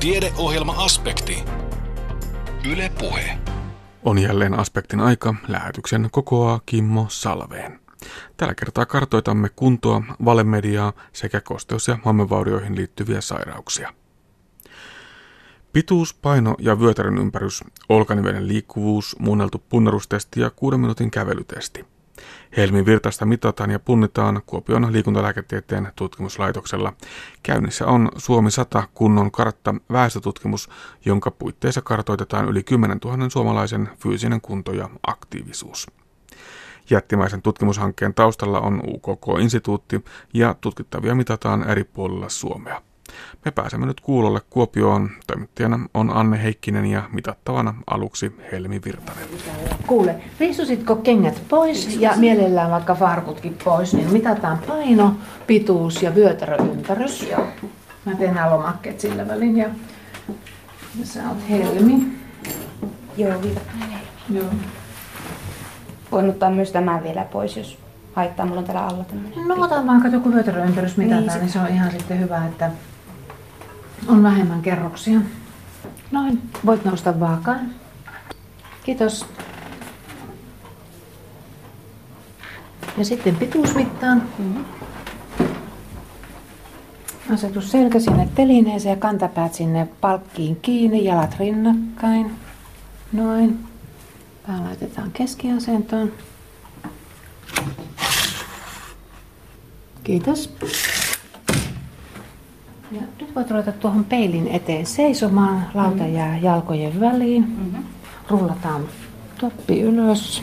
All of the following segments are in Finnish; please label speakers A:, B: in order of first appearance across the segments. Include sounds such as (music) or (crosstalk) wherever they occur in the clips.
A: Tiedeohjelma-aspekti. Yle Puhe.
B: On jälleen aspektin aika. Lähetyksen kokoaa Kimmo Salveen. Tällä kertaa kartoitamme kuntoa, valemediaa sekä kosteus- ja hammevaurioihin liittyviä sairauksia. Pituus, paino ja vyötärön ympärys, olkanivelen liikkuvuus, muunneltu punnerustesti ja kuuden minuutin kävelytesti – Helmin virtaista mitataan ja punnitaan Kuopion liikuntalääketieteen tutkimuslaitoksella. Käynnissä on Suomi 100 kunnon kartta väestötutkimus, jonka puitteissa kartoitetaan yli 10 000 suomalaisen fyysinen kunto ja aktiivisuus. Jättimäisen tutkimushankkeen taustalla on UKK-instituutti ja tutkittavia mitataan eri puolilla Suomea. Me pääsemme nyt kuulolle Kuopioon. Toimittajana on Anne Heikkinen ja mitattavana aluksi Helmi Virtanen.
C: Kuule, riisusitko kengät pois ja mielellään vaikka farkutkin pois, niin mitataan paino, pituus ja vyötäröympärys. Joo. Mä teen nämä lomakkeet sillä välin ja, ja sä oot Helmi.
D: Joo, Virtanen
C: Joo.
D: Voin ottaa myös tämän vielä pois, jos haittaa. Mulla on täällä alla tämmöinen.
C: No otan vaan, kato kun vyötäröympärys mitataan, niin, niin se on ihan sitten hyvä, että on vähemmän kerroksia. Noin, voit nousta vaakaan. Kiitos. Ja sitten pituusmittaan. Mm-hmm. Asetus selkä sinne telineeseen ja kantapäät sinne palkkiin kiinni, jalat rinnakkain. Noin. Pää laitetaan keskiasentoon. Kiitos. Ja nyt voit ruveta tuohon peilin eteen seisomaan. Lauta jää jalkojen väliin. Mm-hmm. Rullataan toppi ylös.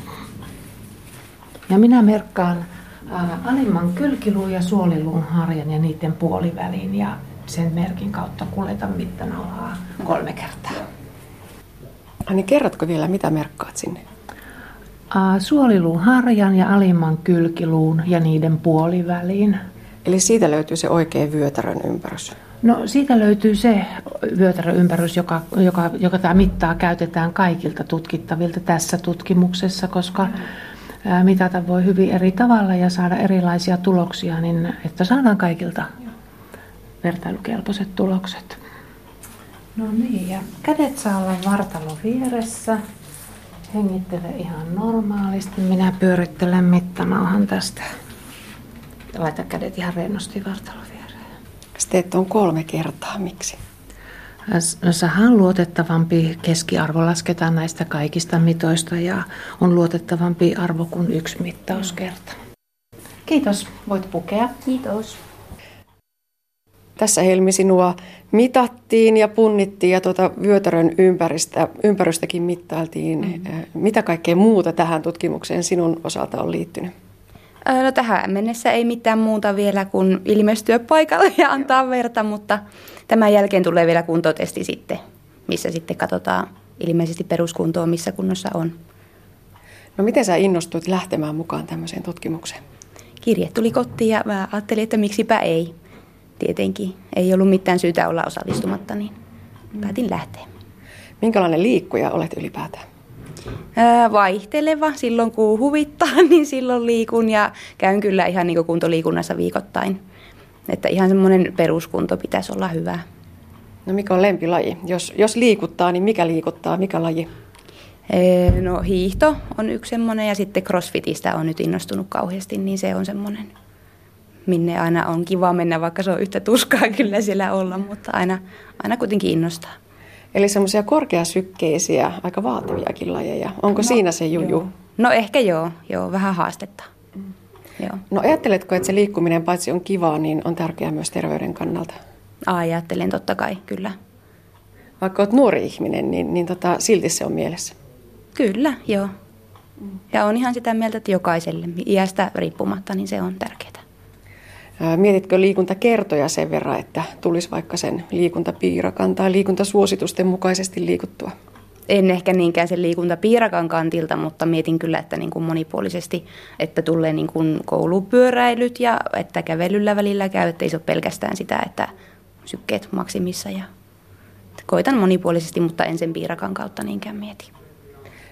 C: Ja minä merkkaan ää, alimman kylkiluun ja suoliluun harjan ja niiden puoliväliin. Ja sen merkin kautta kuljetan mittanalaa kolme kertaa.
E: Niin kerrotko vielä, mitä merkkaat sinne?
C: Suoliluun harjan ja alimman kylkiluun ja niiden puoliväliin.
E: Eli siitä löytyy se oikea vyötärön ympärys?
C: No siitä löytyy se vyötärön ympärys, joka, joka, joka tämä mittaa käytetään kaikilta tutkittavilta tässä tutkimuksessa, koska mitata voi hyvin eri tavalla ja saada erilaisia tuloksia, niin että saadaan kaikilta vertailukelpoiset tulokset. No niin, ja kädet saa olla vartalon vieressä. Hengittele ihan normaalisti. Minä pyörittelen mittanauhan tästä. Laita kädet ihan rennosti vartalon viereen.
E: Sä teet on kolme kertaa. Miksi?
C: No, on luotettavampi keskiarvo lasketaan näistä kaikista mitoista ja on luotettavampi arvo kuin yksi mittauskerta. Kiitos. Voit pukea.
D: Kiitos.
E: Tässä Helmi sinua mitattiin ja punnittiin ja tuota vyötärön ympäristä, ympärystäkin mittailtiin. Mm-hmm. Mitä kaikkea muuta tähän tutkimukseen sinun osalta on liittynyt?
D: No tähän mennessä ei mitään muuta vielä kuin ilmestyä paikalle ja antaa verta, mutta tämän jälkeen tulee vielä kuntotesti sitten, missä sitten katsotaan ilmeisesti peruskuntoa, missä kunnossa on.
E: No miten sä innostuit lähtemään mukaan tämmöiseen tutkimukseen?
D: Kirje tuli kotiin ja mä ajattelin, että miksipä ei. Tietenkin ei ollut mitään syytä olla osallistumatta, niin päätin lähteä.
E: Minkälainen liikkuja olet ylipäätään?
D: Vaihteleva. Silloin kun huvittaa, (laughs) niin silloin liikun ja käyn kyllä ihan niin kuntoliikunnassa viikoittain. Että ihan semmoinen peruskunto pitäisi olla hyvä.
E: No mikä on lempilaji? Jos, jos liikuttaa, niin mikä liikuttaa? Mikä laji?
D: No hiihto on yksi semmoinen ja sitten crossfitistä on nyt innostunut kauheasti, niin se on semmoinen, minne aina on kiva mennä, vaikka se on yhtä tuskaa (laughs) kyllä siellä olla, mutta aina, aina kuitenkin innostaa.
E: Eli semmoisia korkeasykkeisiä, aika vaativiakin lajeja. Onko no, siinä se juju?
D: Joo. No ehkä joo, joo vähän haastetta. Mm.
E: Joo. No ajatteletko, että se liikkuminen paitsi on kivaa, niin on tärkeää myös terveyden kannalta?
D: Ajattelen totta kai, kyllä.
E: Vaikka olet nuori ihminen, niin, niin tota, silti se on mielessä?
D: Kyllä, joo. Mm. Ja on ihan sitä mieltä, että jokaiselle iästä riippumatta, niin se on tärkeää.
E: Mietitkö liikuntakertoja sen verran, että tulisi vaikka sen liikuntapiirakan tai liikuntasuositusten mukaisesti liikuttua?
D: En ehkä niinkään sen liikuntapiirakan kantilta, mutta mietin kyllä, että niin kuin monipuolisesti, että tulee niin kuin koulupyöräilyt ja että kävelyllä välillä käy, että ei se ole pelkästään sitä, että sykkeet maksimissa. Ja koitan monipuolisesti, mutta en sen piirakan kautta niinkään mieti.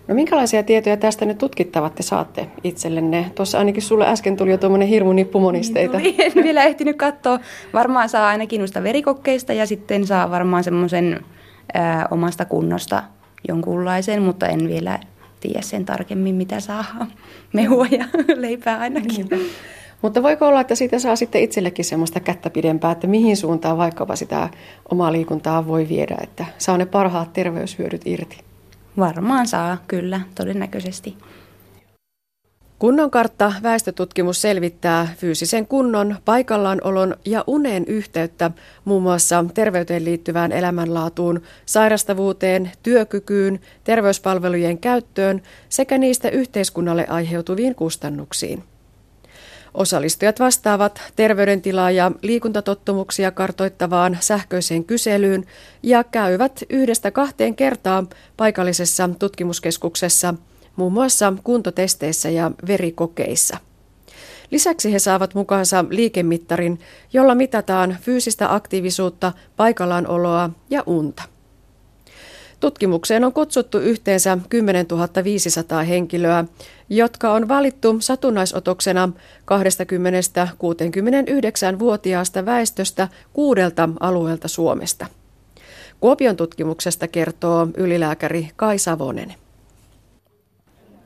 E: No minkälaisia tietoja tästä nyt tutkittavat te saatte itsellenne? Tuossa ainakin sulle äsken tuli jo tuommoinen hirmu nippu monisteita.
D: Niin tuli. En vielä ehtinyt katsoa. Varmaan saa ainakin noista verikokkeista ja sitten saa varmaan semmoisen omasta kunnosta jonkunlaisen, mutta en vielä tiedä sen tarkemmin, mitä saa. (laughs) Mehua ja (laughs) leipää ainakin. Niin.
E: Mutta voiko olla, että siitä saa sitten itsellekin semmoista kättä pidempää, että mihin suuntaan vaikkapa sitä omaa liikuntaa voi viedä, että saa ne parhaat terveyshyödyt irti?
D: Varmaan saa, kyllä, todennäköisesti.
E: Kunnon kartta väestötutkimus selvittää fyysisen kunnon, paikallaanolon ja unen yhteyttä muun muassa terveyteen liittyvään elämänlaatuun, sairastavuuteen, työkykyyn, terveyspalvelujen käyttöön sekä niistä yhteiskunnalle aiheutuviin kustannuksiin. Osallistujat vastaavat terveydentilaa ja liikuntatottumuksia kartoittavaan sähköiseen kyselyyn ja käyvät yhdestä kahteen kertaa paikallisessa tutkimuskeskuksessa muun muassa kuntotesteissä ja verikokeissa. Lisäksi he saavat mukaansa liikemittarin, jolla mitataan fyysistä aktiivisuutta, paikallaanooloa ja unta. Tutkimukseen on kutsuttu yhteensä 10 500 henkilöä, jotka on valittu satunnaisotoksena 20-69-vuotiaasta väestöstä kuudelta alueelta Suomesta. Kuopion tutkimuksesta kertoo ylilääkäri Kai Savonen.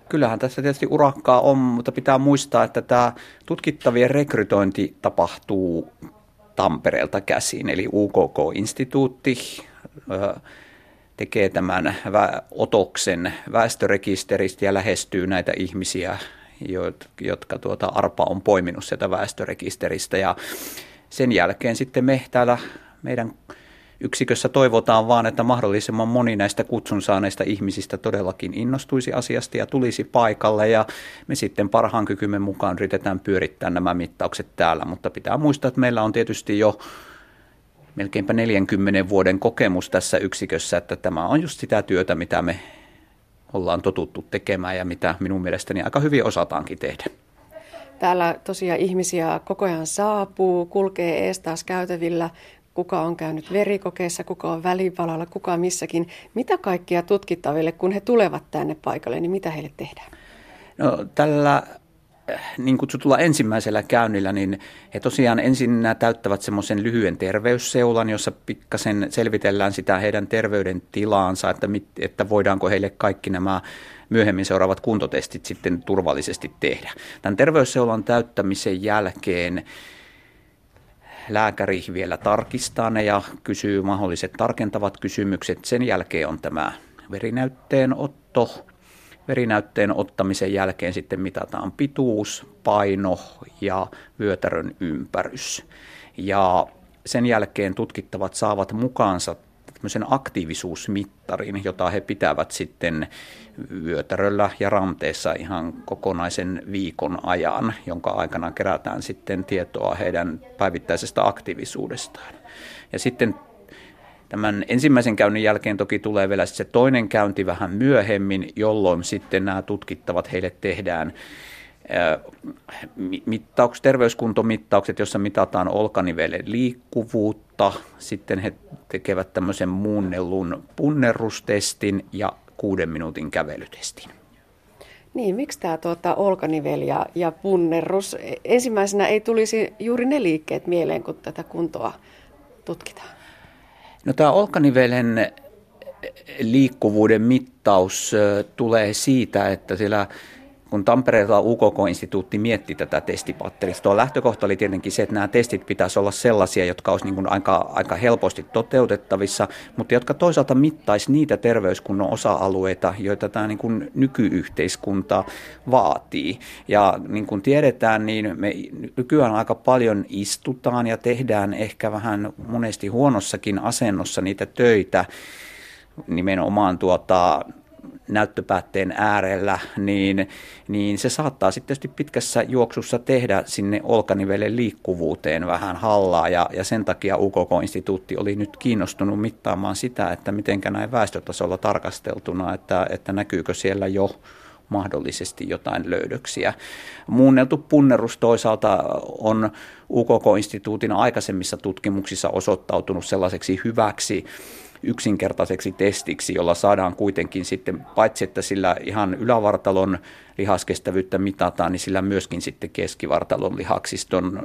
F: Kyllähän tässä tietysti urakkaa on, mutta pitää muistaa, että tämä tutkittavien rekrytointi tapahtuu Tampereelta käsin, eli UKK-instituutti tekee tämän otoksen väestörekisteristä ja lähestyy näitä ihmisiä, jotka tuota ARPA on poiminut sieltä väestörekisteristä. Ja sen jälkeen sitten me täällä meidän yksikössä toivotaan vaan, että mahdollisimman moni näistä kutsun saaneista ihmisistä todellakin innostuisi asiasta ja tulisi paikalle ja me sitten parhaan kykymme mukaan yritetään pyörittää nämä mittaukset täällä, mutta pitää muistaa, että meillä on tietysti jo melkeinpä 40 vuoden kokemus tässä yksikössä, että tämä on just sitä työtä, mitä me ollaan totuttu tekemään ja mitä minun mielestäni aika hyvin osataankin tehdä.
E: Täällä tosiaan ihmisiä koko ajan saapuu, kulkee ees taas käytävillä, kuka on käynyt verikokeessa, kuka on välipalalla, kuka missäkin. Mitä kaikkia tutkittaville, kun he tulevat tänne paikalle, niin mitä heille tehdään?
F: No, tällä niin kutsutulla ensimmäisellä käynnillä, niin he tosiaan ensin täyttävät semmoisen lyhyen terveysseulan, jossa pikkasen selvitellään sitä heidän terveyden tilaansa, että, mit, että voidaanko heille kaikki nämä myöhemmin seuraavat kuntotestit sitten turvallisesti tehdä. Tämän terveysseulan täyttämisen jälkeen lääkäri vielä tarkistaa ne ja kysyy mahdolliset tarkentavat kysymykset. Sen jälkeen on tämä verinäytteenotto, Verinäytteen ottamisen jälkeen sitten mitataan pituus, paino ja vyötärön ympärys. Ja sen jälkeen tutkittavat saavat mukaansa tämmöisen aktiivisuusmittarin, jota he pitävät sitten vyötäröllä ja ranteessa ihan kokonaisen viikon ajan, jonka aikana kerätään sitten tietoa heidän päivittäisestä aktiivisuudestaan. Ja sitten Tämän ensimmäisen käynnin jälkeen toki tulee vielä se toinen käynti vähän myöhemmin, jolloin sitten nämä tutkittavat heille tehdään mittauks, terveyskuntomittaukset, jossa mitataan olkanivelen liikkuvuutta. Sitten he tekevät tämmöisen muunnellun punnerustestin ja kuuden minuutin kävelytestin.
E: Niin, miksi tämä tuota, olkanivel ja, ja punnerus? Ensimmäisenä ei tulisi juuri ne liikkeet mieleen, kun tätä kuntoa tutkitaan.
F: No tämä olkanivelen liikkuvuuden mittaus tulee siitä, että siellä kun Tampereella UKK-instituutti mietti tätä testipatteristoa, lähtökohta oli tietenkin se, että nämä testit pitäisi olla sellaisia, jotka olisi niin kuin aika, aika helposti toteutettavissa, mutta jotka toisaalta mittaisi niitä terveyskunnon osa-alueita, joita tämä niin kuin nykyyhteiskunta vaatii. Ja niin kuin tiedetään, niin me nykyään aika paljon istutaan ja tehdään ehkä vähän monesti huonossakin asennossa niitä töitä, nimenomaan tuota, näyttöpäätteen äärellä, niin, niin se saattaa sitten tietysti pitkässä juoksussa tehdä sinne olkanivelen liikkuvuuteen vähän hallaa ja, ja sen takia UKK-instituutti oli nyt kiinnostunut mittaamaan sitä, että miten näin väestötasolla tarkasteltuna, että, että näkyykö siellä jo mahdollisesti jotain löydöksiä. Muunneltu punnerus toisaalta on UKK-instituutin aikaisemmissa tutkimuksissa osoittautunut sellaiseksi hyväksi yksinkertaiseksi testiksi, jolla saadaan kuitenkin sitten, paitsi että sillä ihan ylävartalon lihaskestävyyttä mitataan, niin sillä myöskin sitten keskivartalon lihaksiston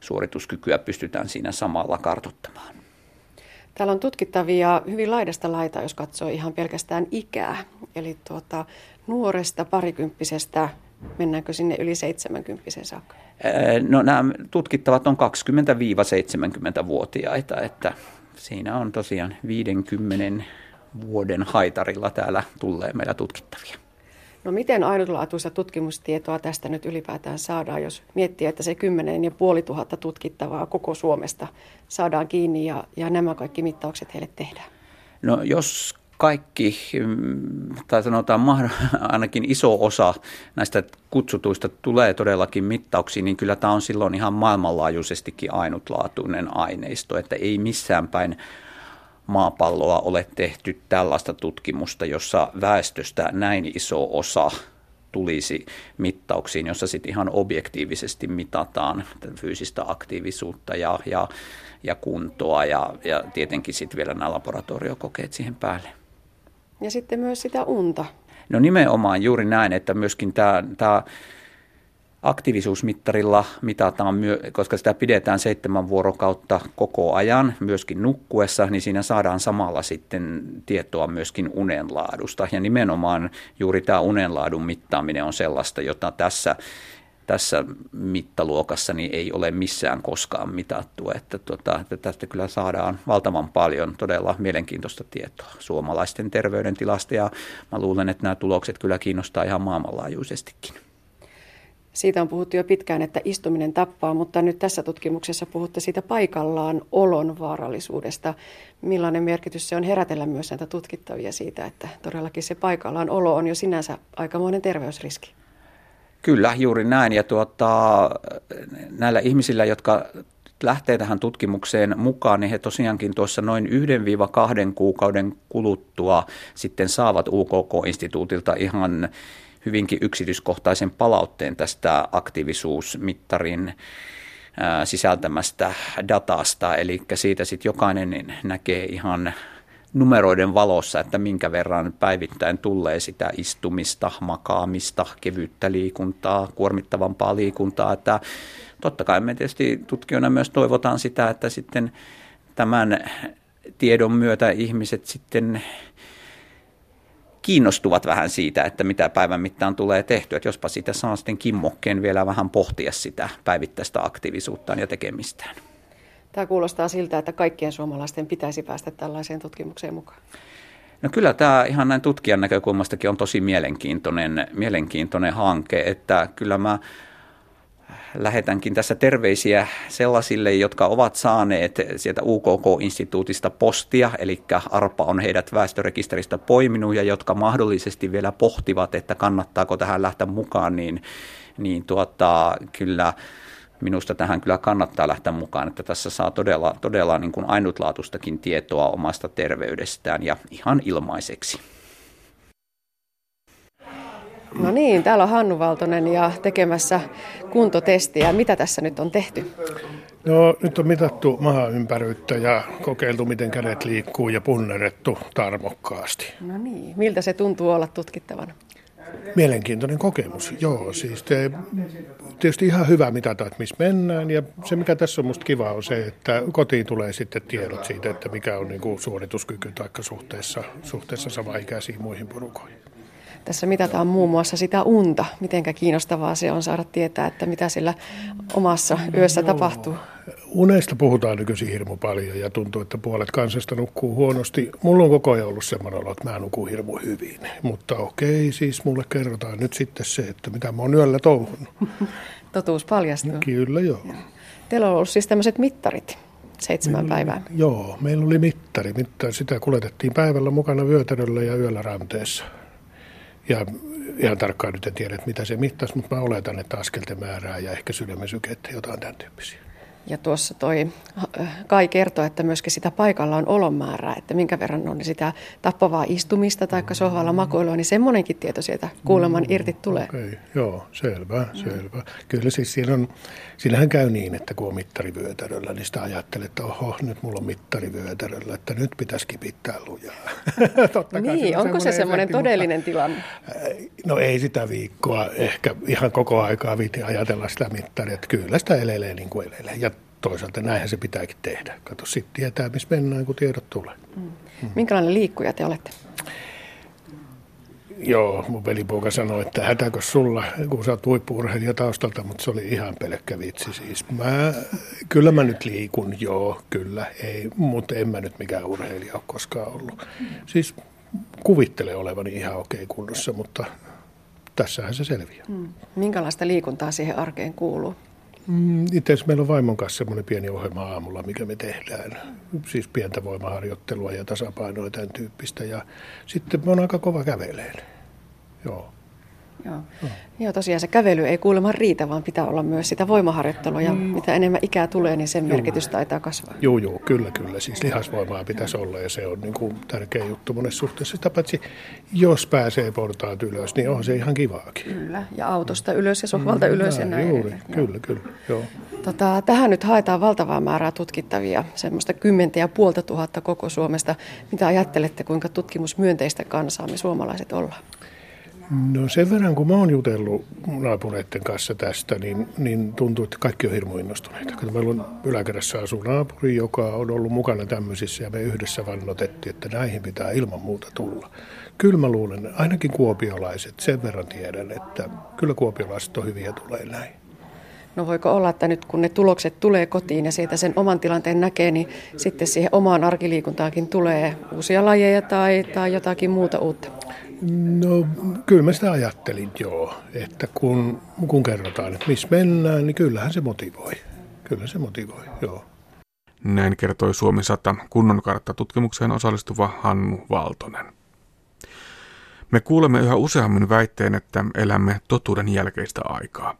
F: suorituskykyä pystytään siinä samalla kartottamaan.
E: Täällä on tutkittavia hyvin laidasta laita, jos katsoo ihan pelkästään ikää. Eli tuota, nuoresta parikymppisestä, mennäänkö sinne yli 70 saakka?
F: No nämä tutkittavat on 20-70-vuotiaita, että siinä on tosiaan 50 vuoden haitarilla täällä tulee meillä tutkittavia.
E: No miten ainutlaatuista tutkimustietoa tästä nyt ylipäätään saadaan, jos miettii, että se 10 ja puoli tuhatta tutkittavaa koko Suomesta saadaan kiinni ja, ja nämä kaikki mittaukset heille tehdään?
F: No jos kaikki, mm, tai sanotaan (laughs) ainakin iso osa näistä kutsutuista tulee todellakin mittauksiin, niin kyllä tämä on silloin ihan maailmanlaajuisestikin ainutlaatuinen aineisto, että ei missään päin maapalloa ole tehty tällaista tutkimusta, jossa väestöstä näin iso osa tulisi mittauksiin, jossa sitten ihan objektiivisesti mitataan fyysistä aktiivisuutta ja, ja, ja kuntoa ja, ja tietenkin sitten vielä nämä laboratoriokokeet siihen päälle.
E: Ja sitten myös sitä unta.
F: No nimenomaan juuri näin, että myöskin tämä, tämä aktiivisuusmittarilla mitataan, koska sitä pidetään seitsemän vuorokautta koko ajan myöskin nukkuessa, niin siinä saadaan samalla sitten tietoa myöskin unenlaadusta. Ja nimenomaan juuri tämä unenlaadun mittaaminen on sellaista, jota tässä tässä mittaluokassa niin ei ole missään koskaan mitattu. Että, tota, että tästä kyllä saadaan valtavan paljon todella mielenkiintoista tietoa suomalaisten terveydentilasta ja mä luulen, että nämä tulokset kyllä kiinnostaa ihan maailmanlaajuisestikin.
E: Siitä on puhuttu jo pitkään, että istuminen tappaa, mutta nyt tässä tutkimuksessa puhutte siitä paikallaan olon vaarallisuudesta. Millainen merkitys se on herätellä myös näitä tutkittavia siitä, että todellakin se paikallaan olo on jo sinänsä aikamoinen terveysriski?
F: Kyllä, juuri näin. Ja tuota, näillä ihmisillä, jotka lähtee tähän tutkimukseen mukaan, niin he tosiaankin tuossa noin 1-2 kuukauden kuluttua sitten saavat UKK-instituutilta ihan hyvinkin yksityiskohtaisen palautteen tästä aktiivisuusmittarin sisältämästä datasta, eli siitä sitten jokainen näkee ihan numeroiden valossa, että minkä verran päivittäin tulee sitä istumista, makaamista, kevyttä liikuntaa, kuormittavampaa liikuntaa. Että totta kai me tietysti tutkijoina myös toivotaan sitä, että sitten tämän tiedon myötä ihmiset sitten kiinnostuvat vähän siitä, että mitä päivän mittaan tulee tehtyä. Että jospa siitä saa sitten kimmokkeen vielä vähän pohtia sitä päivittäistä aktiivisuuttaan ja tekemistään.
E: Tämä kuulostaa siltä, että kaikkien suomalaisten pitäisi päästä tällaiseen tutkimukseen mukaan.
F: No kyllä tämä ihan näin tutkijan näkökulmastakin on tosi mielenkiintoinen, mielenkiintoinen hanke, että kyllä mä lähetänkin tässä terveisiä sellaisille, jotka ovat saaneet sieltä UKK-instituutista postia, eli ARPA on heidät väestörekisteristä poiminut ja jotka mahdollisesti vielä pohtivat, että kannattaako tähän lähteä mukaan, niin, niin tuota, kyllä minusta tähän kyllä kannattaa lähteä mukaan, että tässä saa todella, todella niin kuin ainutlaatustakin tietoa omasta terveydestään ja ihan ilmaiseksi.
E: No niin, täällä on Hannu Valtonen ja tekemässä kuntotestiä. Mitä tässä nyt on tehty?
G: No nyt on mitattu ympäryyttä ja kokeiltu, miten kädet liikkuu ja punnerettu tarmokkaasti.
E: No niin, miltä se tuntuu olla tutkittavana?
G: Mielenkiintoinen kokemus, joo. Siis te, tietysti ihan hyvä mitata, että missä mennään. Ja se, mikä tässä on musta kiva, on se, että kotiin tulee sitten tiedot siitä, että mikä on niin kuin suorituskyky tai suhteessa, suhteessa samaikäisiin muihin porukoihin.
E: Tässä mitataan muun muassa sitä unta. Mitenkä kiinnostavaa se on saada tietää, että mitä sillä omassa yössä Joo. tapahtuu.
G: Unesta puhutaan nykyisin hirmu paljon ja tuntuu, että puolet kansasta nukkuu huonosti. Mulla on koko ajan ollut semmoinen olo, että mä nukun hirmu hyvin. Mutta okei, siis mulle kerrotaan nyt sitten se, että mitä mä oon yöllä touhunut. (laughs)
E: Totuus paljastuu.
G: Kyllä joo.
E: Teillä on ollut siis tämmöiset mittarit seitsemän
G: meillä
E: päivää.
G: Joo, meillä oli mittari. mittari. Sitä kuljetettiin päivällä mukana vyötäröllä ja yöllä ranteessa. Ja ihan tarkkaan nyt en tiedä, mitä se mittasi, mutta mä oletan, että askelten määrää ja ehkä sydämen sykettä, jotain tämän tyyppisiä.
E: Ja tuossa toi Kai kertoi, että myöskin sitä paikalla on olonmäärää, että minkä verran on sitä tappavaa istumista tai sohvalla makoilua, niin semmoinenkin tieto sieltä kuuleman irti tulee.
G: Okay, joo, selvä, selvä. Kyllä siis siinä on, siinähän käy niin, että kun on mittarivyötäröllä, niin sitä ajattelee, että oho, nyt mulla on mittarivyötäröllä, että nyt pitäisi kipittää lujaa. (laughs)
E: niin, onko se semmoinen todellinen mutta, tilanne?
G: No ei sitä viikkoa, ehkä ihan koko aikaa viiti ajatella sitä mittaria, että kyllä sitä elelee niin kuin elelee. Ja toisaalta näinhän se pitääkin tehdä. Kato, sitten tietää, missä mennään, kun tiedot tulee. Mm.
E: Minkälainen liikkuja te olette?
G: Joo, mun velipoika sanoi, että hätäkö sulla, kun sä oot huippuurheilija taustalta, mutta se oli ihan pelkkä vitsi. Siis mä, kyllä mä nyt liikun, joo, kyllä, ei, mutta en mä nyt mikään urheilija ole koskaan ollut. Siis kuvittele olevani ihan okei kunnossa, mutta tässähän se selviää. Hmm.
E: Minkälaista liikuntaa siihen arkeen kuuluu?
G: Mm, itse asiassa meillä on vaimon kanssa semmoinen pieni ohjelma aamulla, mikä me tehdään. Siis pientä voimaharjoittelua ja tasapainoa ja tämän tyyppistä. Ja sitten me on aika kova käveleen. Joo.
E: Joo. Joo. Joo, tosiaan se kävely ei kuulemma riitä, vaan pitää olla myös sitä voimaharjoittelua. Ja mm. mitä enemmän ikää tulee, niin sen merkitys taitaa kasvaa.
G: Joo, joo, kyllä, kyllä. Siis lihasvoimaa pitäisi olla ja se on niin kuin tärkeä juttu monessa suhteessa. Sitä paitsi, jos pääsee portaat ylös, niin on se ihan kivaakin.
E: Kyllä, ja autosta ylös ja sohvalta mm, ylös ja näin.
G: Juuri, kyllä, kyllä, joo.
E: Tota, tähän nyt haetaan valtavaa määrää tutkittavia, semmoista kymmentä ja puolta tuhatta koko Suomesta. Mitä ajattelette, kuinka tutkimusmyönteistä kansaa me suomalaiset ollaan?
G: No sen verran, kun mä oon jutellut naapureiden kanssa tästä, niin, niin tuntuu, että kaikki on hirmu innostuneita. Kun meillä on yläkerrassa asuu naapuri, joka on ollut mukana tämmöisissä ja me yhdessä vannotettiin, että näihin pitää ilman muuta tulla. Kyllä mä luulen, ainakin kuopiolaiset, sen verran tiedän, että kyllä kuopiolaiset on hyviä tulee näin.
E: No voiko olla, että nyt kun ne tulokset tulee kotiin ja siitä sen oman tilanteen näkee, niin sitten siihen omaan arkiliikuntaankin tulee uusia lajeja tai, tai jotakin muuta uutta?
G: No kyllä mä sitä ajattelin joo, että kun, kun kerrotaan, että missä mennään, niin kyllähän se motivoi. Kyllä se motivoi, joo.
B: Näin kertoi Suomi 100 kunnon tutkimukseen osallistuva Hannu Valtonen. Me kuulemme yhä useammin väitteen, että elämme totuuden jälkeistä aikaa.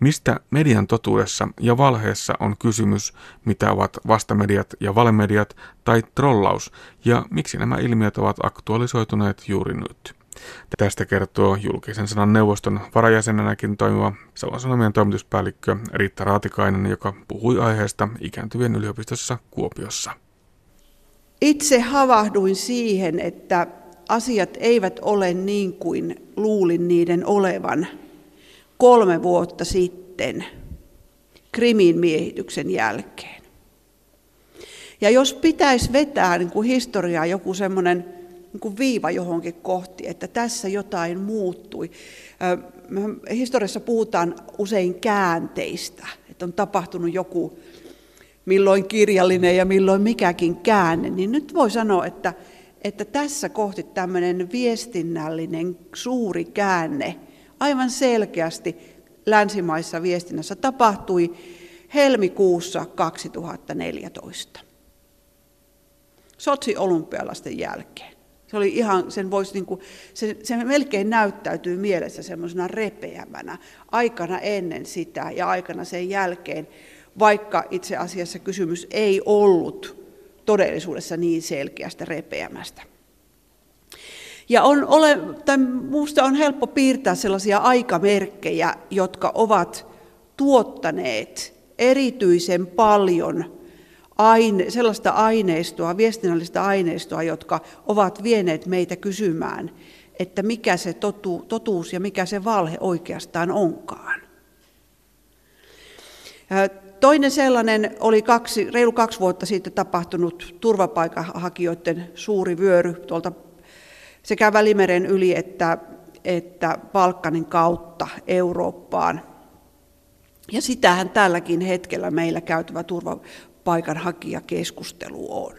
B: Mistä median totuudessa ja valheessa on kysymys, mitä ovat vastamediat ja valemediat tai trollaus, ja miksi nämä ilmiöt ovat aktualisoituneet juuri nyt. Tästä kertoo julkisen sanan neuvoston varajäsenenäkin toimiva Savon Sanomien toimituspäällikkö Riitta Raatikainen, joka puhui aiheesta ikääntyvien yliopistossa Kuopiossa.
H: Itse havahduin siihen, että asiat eivät ole niin kuin luulin niiden olevan – kolme vuotta sitten Krimin miehityksen jälkeen. Ja jos pitäisi vetää niin kuin historiaa joku semmoinen niin kuin viiva johonkin kohti, että tässä jotain muuttui. Historiassa puhutaan usein käänteistä, että on tapahtunut joku milloin kirjallinen ja milloin mikäkin käänne, niin nyt voi sanoa, että, että tässä kohti tämmöinen viestinnällinen suuri käänne – aivan selkeästi länsimaissa viestinnässä tapahtui helmikuussa 2014. Sotsi olympialaisten jälkeen. Se oli ihan, sen voisi niin kuin, se, se melkein näyttäytyy mielessä semmoisena repeämänä aikana ennen sitä ja aikana sen jälkeen, vaikka itse asiassa kysymys ei ollut todellisuudessa niin selkeästä repeämästä. Ja on, ole, tai minusta on helppo piirtää sellaisia aikamerkkejä, jotka ovat tuottaneet erityisen paljon aine, sellaista aineistoa, viestinnällistä aineistoa, jotka ovat vieneet meitä kysymään, että mikä se totu, totuus ja mikä se valhe oikeastaan onkaan. Toinen sellainen oli kaksi, reilu kaksi vuotta sitten tapahtunut turvapaikanhakijoiden suuri vyöry tuolta sekä Välimeren yli että, että Balkanin kautta Eurooppaan. Ja sitähän tälläkin hetkellä meillä käytävä turvapaikanhakijakeskustelu on.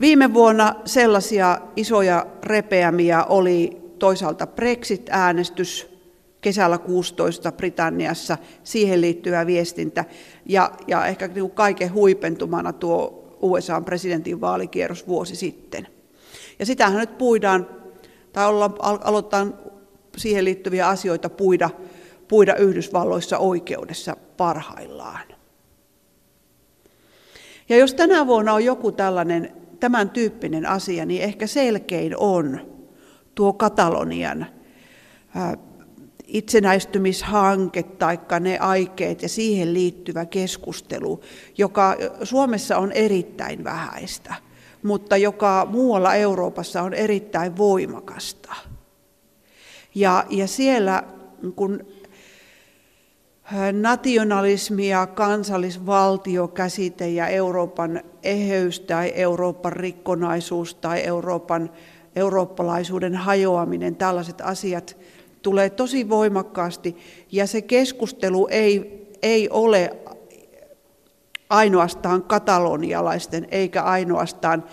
H: Viime vuonna sellaisia isoja repeämiä oli toisaalta Brexit-äänestys kesällä 16 Britanniassa, siihen liittyvä viestintä ja, ja ehkä niin kaiken huipentumana tuo USA presidentin vaalikierros vuosi sitten – ja sitähän nyt puidaan, tai ollaan, aloitetaan siihen liittyviä asioita puida puida Yhdysvalloissa oikeudessa parhaillaan. Ja jos tänä vuonna on joku tällainen, tämän tyyppinen asia, niin ehkä selkein on tuo Katalonian itsenäistymishanke tai ne aikeet ja siihen liittyvä keskustelu, joka Suomessa on erittäin vähäistä, mutta joka muualla Euroopassa on erittäin voimakasta. Ja, ja siellä kun nationalismi ja kansallisvaltiokäsite ja Euroopan eheys tai Euroopan rikkonaisuus tai Euroopan, eurooppalaisuuden hajoaminen, tällaiset asiat tulee tosi voimakkaasti ja se keskustelu ei, ei ole ainoastaan katalonialaisten eikä ainoastaan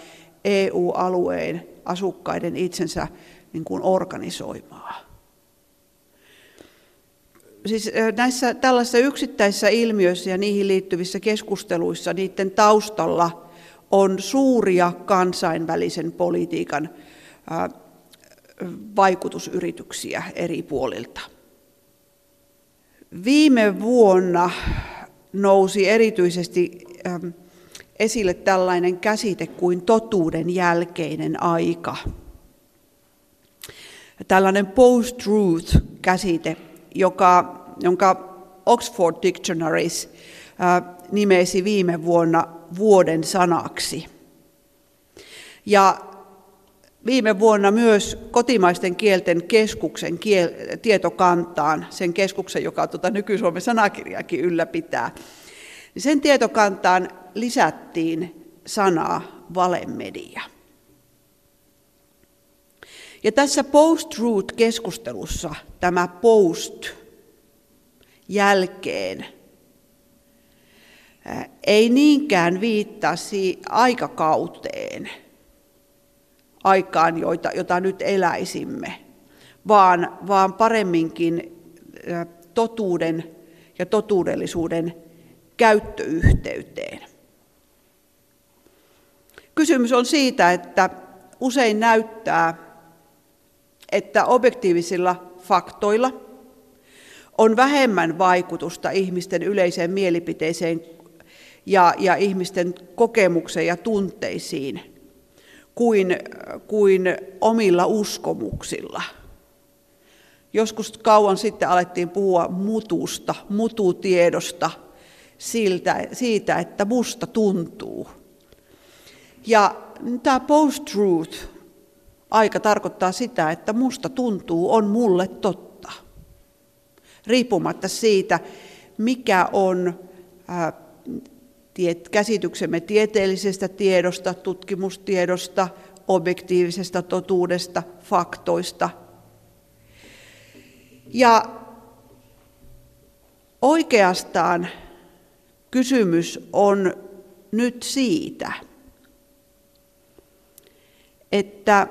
H: EU-alueen asukkaiden itsensä niin kuin organisoimaa. Siis näissä tällaisissa yksittäisissä ilmiöissä ja niihin liittyvissä keskusteluissa niiden taustalla on suuria kansainvälisen politiikan vaikutusyrityksiä eri puolilta. Viime vuonna nousi erityisesti ähm, esille tällainen käsite kuin totuuden jälkeinen aika. Tällainen post-truth-käsite, joka, jonka Oxford Dictionaries äh, nimesi viime vuonna vuoden sanaksi. Ja viime vuonna myös kotimaisten kielten keskuksen kiel- tietokantaan, sen keskuksen, joka tuota nyky-Suomen sanakirjaakin ylläpitää, niin sen tietokantaan lisättiin sanaa valemedia. Ja tässä post-truth-keskustelussa tämä post jälkeen ei niinkään viittaa aikakauteen – aikaan, joita, jota nyt eläisimme, vaan, vaan paremminkin totuuden ja totuudellisuuden käyttöyhteyteen. Kysymys on siitä, että usein näyttää, että objektiivisilla faktoilla on vähemmän vaikutusta ihmisten yleiseen mielipiteeseen ja, ja ihmisten kokemukseen ja tunteisiin – kuin, kuin omilla uskomuksilla. Joskus kauan sitten alettiin puhua mutusta, mututiedosta, siltä, siitä, että musta tuntuu. Ja tämä post-truth aika tarkoittaa sitä, että musta tuntuu on mulle totta. Riippumatta siitä, mikä on käsityksemme tieteellisestä tiedosta, tutkimustiedosta, objektiivisesta totuudesta, faktoista. Ja oikeastaan kysymys on nyt siitä, että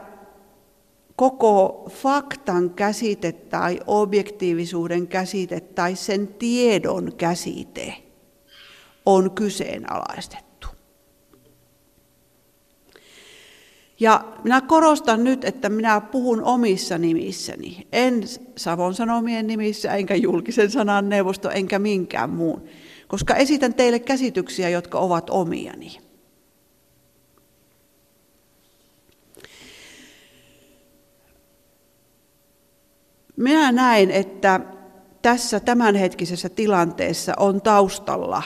H: koko faktan käsite tai objektiivisuuden käsite tai sen tiedon käsite – on kyseenalaistettu. Ja minä korostan nyt, että minä puhun omissa nimissäni, en Savon Sanomien nimissä, enkä julkisen sanan neuvosto, enkä minkään muun, koska esitän teille käsityksiä, jotka ovat omiani. Minä näen, että tässä tämänhetkisessä tilanteessa on taustalla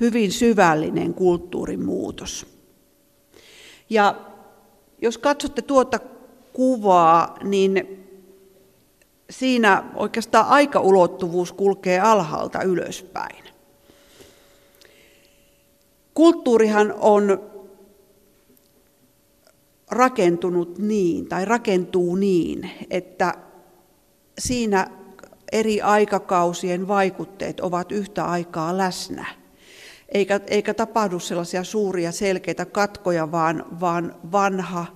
H: hyvin syvällinen kulttuurin muutos. Ja jos katsotte tuota kuvaa, niin siinä oikeastaan aikaulottuvuus kulkee alhaalta ylöspäin. Kulttuurihan on rakentunut niin, tai rakentuu niin, että siinä eri aikakausien vaikutteet ovat yhtä aikaa läsnä – eikä, eikä tapahdu sellaisia suuria selkeitä katkoja, vaan, vaan vanha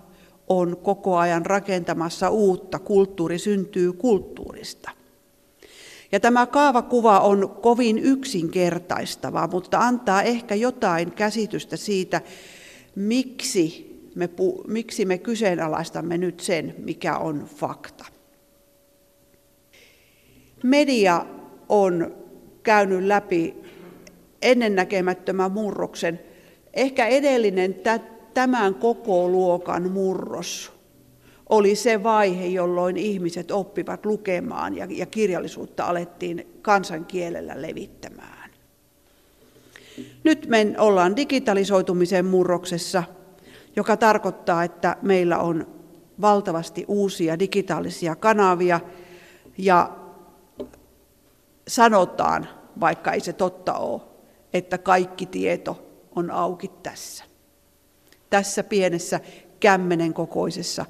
H: on koko ajan rakentamassa uutta. Kulttuuri syntyy kulttuurista. Ja tämä kaavakuva on kovin yksinkertaistava, mutta antaa ehkä jotain käsitystä siitä, miksi me, miksi me kyseenalaistamme nyt sen, mikä on fakta. Media on käynyt läpi ennennäkemättömän murroksen. Ehkä edellinen tämän koko luokan murros oli se vaihe, jolloin ihmiset oppivat lukemaan ja, ja kirjallisuutta alettiin kansankielellä levittämään. Nyt me ollaan digitalisoitumisen murroksessa, joka tarkoittaa, että meillä on valtavasti uusia digitaalisia kanavia ja sanotaan, vaikka ei se totta ole, että kaikki tieto on auki tässä. Tässä pienessä kämmenen kokoisessa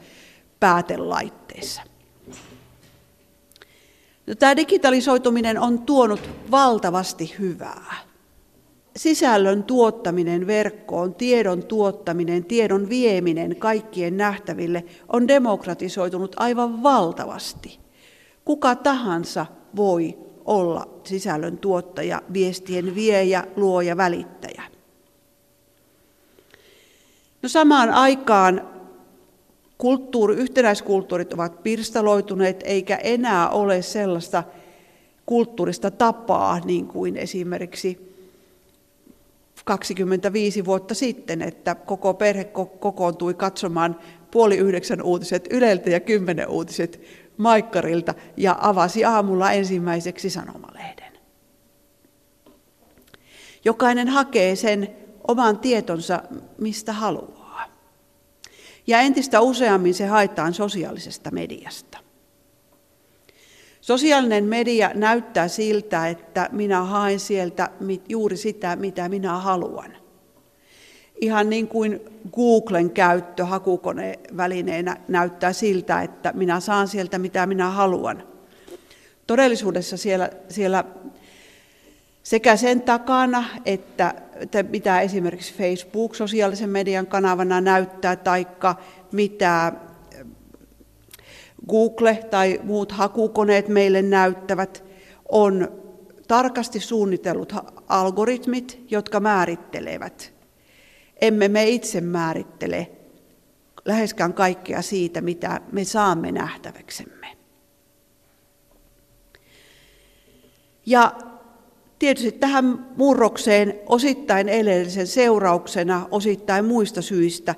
H: päätelaitteessa. No, tämä digitalisoituminen on tuonut valtavasti hyvää. Sisällön tuottaminen verkkoon, tiedon tuottaminen, tiedon vieminen kaikkien nähtäville on demokratisoitunut aivan valtavasti. Kuka tahansa voi olla sisällön tuottaja, viestien viejä, luoja, välittäjä. No samaan aikaan kulttuuri, yhtenäiskulttuurit ovat pirstaloituneet, eikä enää ole sellaista kulttuurista tapaa, niin kuin esimerkiksi 25 vuotta sitten, että koko perhe kokoontui katsomaan puoli yhdeksän uutiset Yleltä ja kymmenen uutiset Maikkarilta ja avasi aamulla ensimmäiseksi sanomalehden. Jokainen hakee sen oman tietonsa, mistä haluaa. Ja entistä useammin se haetaan sosiaalisesta mediasta. Sosiaalinen media näyttää siltä, että minä haen sieltä juuri sitä, mitä minä haluan. Ihan niin kuin Googlen käyttö hakukonevälineenä näyttää siltä, että minä saan sieltä mitä minä haluan. Todellisuudessa siellä, siellä sekä sen takana, että, että mitä esimerkiksi Facebook sosiaalisen median kanavana näyttää, taikka mitä Google tai muut hakukoneet meille näyttävät, on tarkasti suunnitellut algoritmit, jotka määrittelevät. Emme me itse määrittele läheskään kaikkea siitä, mitä me saamme nähtäväksemme. Ja tietysti tähän murrokseen osittain edellisen seurauksena, osittain muista syistä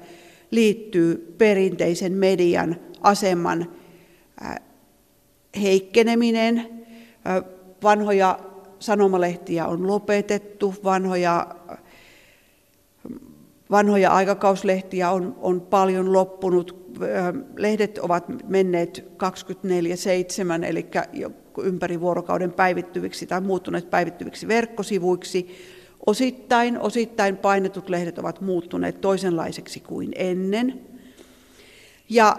H: liittyy perinteisen median aseman heikkeneminen. Vanhoja sanomalehtiä on lopetettu, vanhoja, vanhoja aikakauslehtiä on, on paljon loppunut. Lehdet ovat menneet 24-7, eli ympäri vuorokauden päivittyviksi tai muuttuneet päivittyviksi verkkosivuiksi. Osittain, osittain painetut lehdet ovat muuttuneet toisenlaiseksi kuin ennen. Ja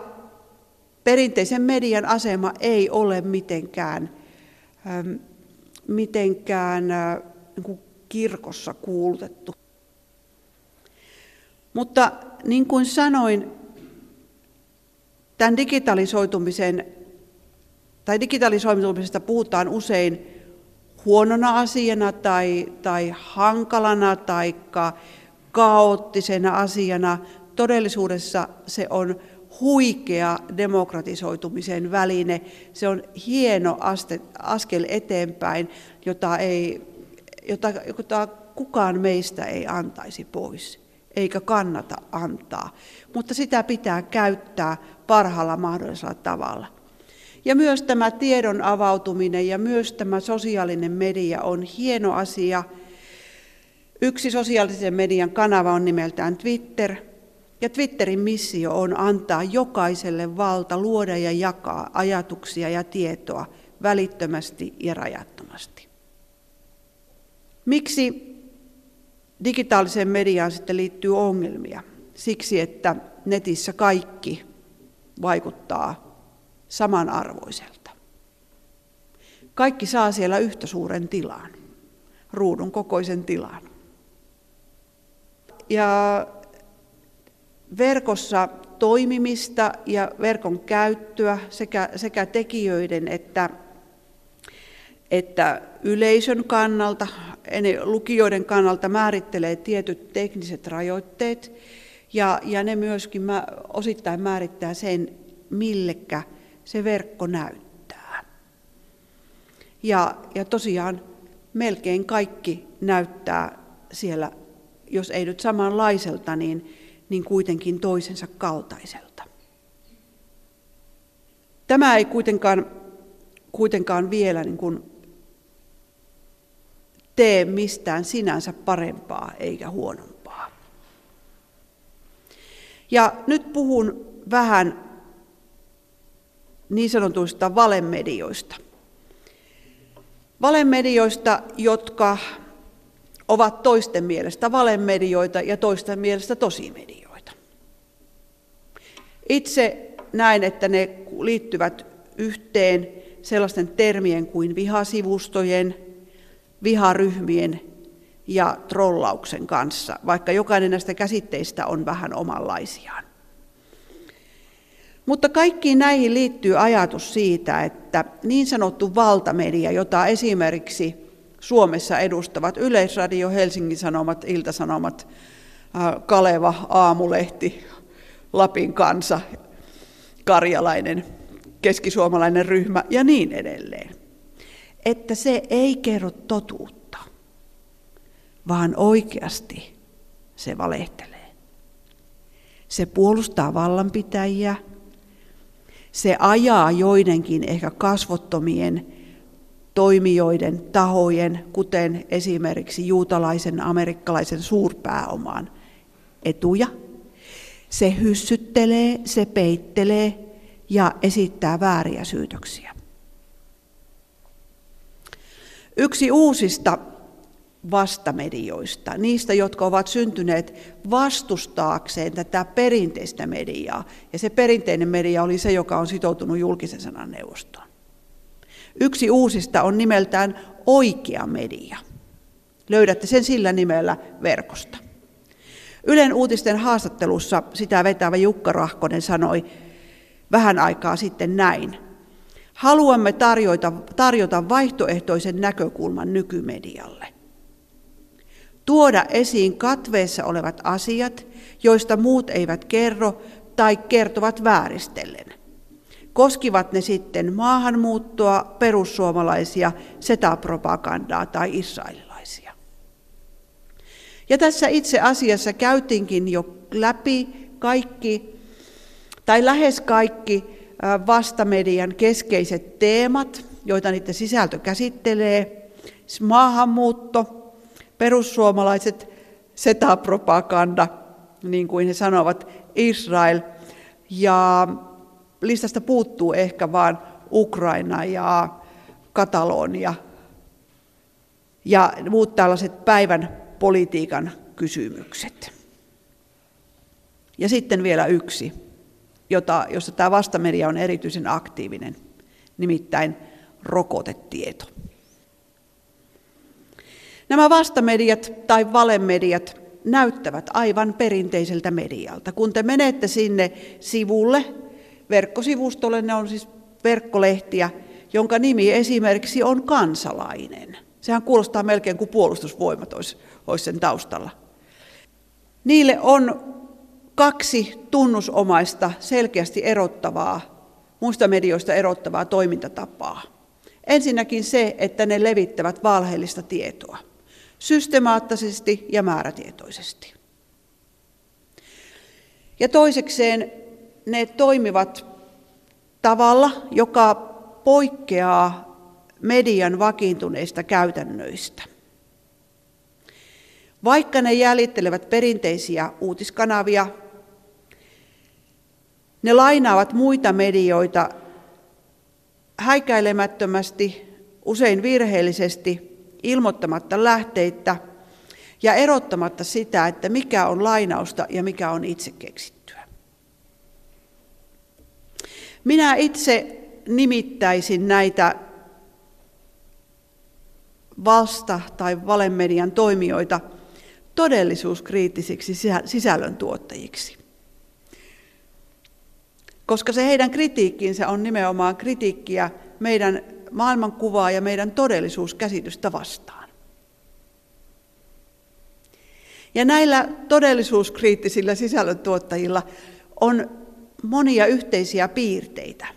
H: perinteisen median asema ei ole mitenkään, mitenkään niin kirkossa kuulutettu. Mutta niin kuin sanoin, tämän digitalisoitumisen tai digitalisoitumisesta puhutaan usein huonona asiana tai, tai hankalana tai kaoottisena asiana. Todellisuudessa se on huikea demokratisoitumisen väline. Se on hieno aste, askel eteenpäin, jota, ei, jota, jota kukaan meistä ei antaisi pois, eikä kannata antaa. Mutta sitä pitää käyttää parhaalla mahdollisella tavalla. Ja myös tämä tiedon avautuminen ja myös tämä sosiaalinen media on hieno asia. Yksi sosiaalisen median kanava on nimeltään Twitter – ja Twitterin missio on antaa jokaiselle valta luoda ja jakaa ajatuksia ja tietoa välittömästi ja rajattomasti. Miksi digitaaliseen mediaan sitten liittyy ongelmia? Siksi, että netissä kaikki vaikuttaa samanarvoiselta. Kaikki saa siellä yhtä suuren tilan, ruudun kokoisen tilan. Ja verkossa toimimista ja verkon käyttöä sekä, sekä tekijöiden että, että yleisön kannalta, lukijoiden kannalta määrittelee tietyt tekniset rajoitteet ja, ja ne myöskin osittain määrittää sen, millekä se verkko näyttää. Ja, ja tosiaan melkein kaikki näyttää siellä, jos ei nyt samanlaiselta, niin, niin kuitenkin toisensa kaltaiselta. Tämä ei kuitenkaan, kuitenkaan vielä niin kuin tee mistään sinänsä parempaa eikä huonompaa. Ja nyt puhun vähän niin sanotuista valemedioista. Valemedioista, jotka ovat toisten mielestä valemedioita ja toisten mielestä tosimedioita. Itse näen, että ne liittyvät yhteen sellaisten termien kuin vihasivustojen, viharyhmien ja trollauksen kanssa, vaikka jokainen näistä käsitteistä on vähän omanlaisiaan. Mutta kaikkiin näihin liittyy ajatus siitä, että niin sanottu valtamedia, jota esimerkiksi Suomessa edustavat Yleisradio, Helsingin Sanomat, Iltasanomat, Kaleva, Aamulehti, Lapin kansa, Karjalainen, keskisuomalainen ryhmä ja niin edelleen. Että se ei kerro totuutta, vaan oikeasti se valehtelee. Se puolustaa vallanpitäjiä, se ajaa joidenkin ehkä kasvottomien toimijoiden, tahojen, kuten esimerkiksi juutalaisen amerikkalaisen suurpääomaan etuja. Se hyssyttelee, se peittelee ja esittää vääriä syytöksiä. Yksi uusista vastamedioista, niistä, jotka ovat syntyneet vastustaakseen tätä perinteistä mediaa. Ja se perinteinen media oli se, joka on sitoutunut julkisen sanan neuvostoon. Yksi uusista on nimeltään oikea media. Löydätte sen sillä nimellä verkosta. Ylen uutisten haastattelussa sitä vetävä Jukka Rahkonen sanoi vähän aikaa sitten näin. Haluamme tarjota, tarjota vaihtoehtoisen näkökulman nykymedialle tuoda esiin katveessa olevat asiat, joista muut eivät kerro tai kertovat vääristellen. Koskivat ne sitten maahanmuuttoa, perussuomalaisia, setapropagandaa tai israelilaisia. Ja tässä itse asiassa käytinkin jo läpi kaikki, tai lähes kaikki vastamedian keskeiset teemat, joita niiden sisältö käsittelee. Maahanmuutto, perussuomalaiset setapropaganda, niin kuin he sanovat, Israel. Ja listasta puuttuu ehkä vain Ukraina ja Katalonia ja muut tällaiset päivän politiikan kysymykset. Ja sitten vielä yksi, jota, jossa tämä vastamedia on erityisen aktiivinen, nimittäin rokotetieto. Nämä vastamediat tai valemediat näyttävät aivan perinteiseltä medialta. Kun te menette sinne sivulle, verkkosivustolle, ne on siis verkkolehtiä, jonka nimi esimerkiksi on kansalainen. Sehän kuulostaa melkein kuin puolustusvoimat olisi, olisi sen taustalla. Niille on kaksi tunnusomaista, selkeästi erottavaa, muista medioista erottavaa toimintatapaa. Ensinnäkin se, että ne levittävät valheellista tietoa systemaattisesti ja määrätietoisesti. Ja toisekseen ne toimivat tavalla, joka poikkeaa median vakiintuneista käytännöistä. Vaikka ne jäljittelevät perinteisiä uutiskanavia, ne lainaavat muita medioita häikäilemättömästi, usein virheellisesti ilmoittamatta lähteitä ja erottamatta sitä, että mikä on lainausta ja mikä on itse keksittyä. Minä itse nimittäisin näitä vasta- tai valemedian toimijoita todellisuuskriittisiksi sisällöntuottajiksi. Koska se heidän kritiikkinsä on nimenomaan kritiikkiä meidän maailmankuvaa ja meidän todellisuuskäsitystä vastaan. Ja näillä todellisuuskriittisillä sisällöntuottajilla on monia yhteisiä piirteitä.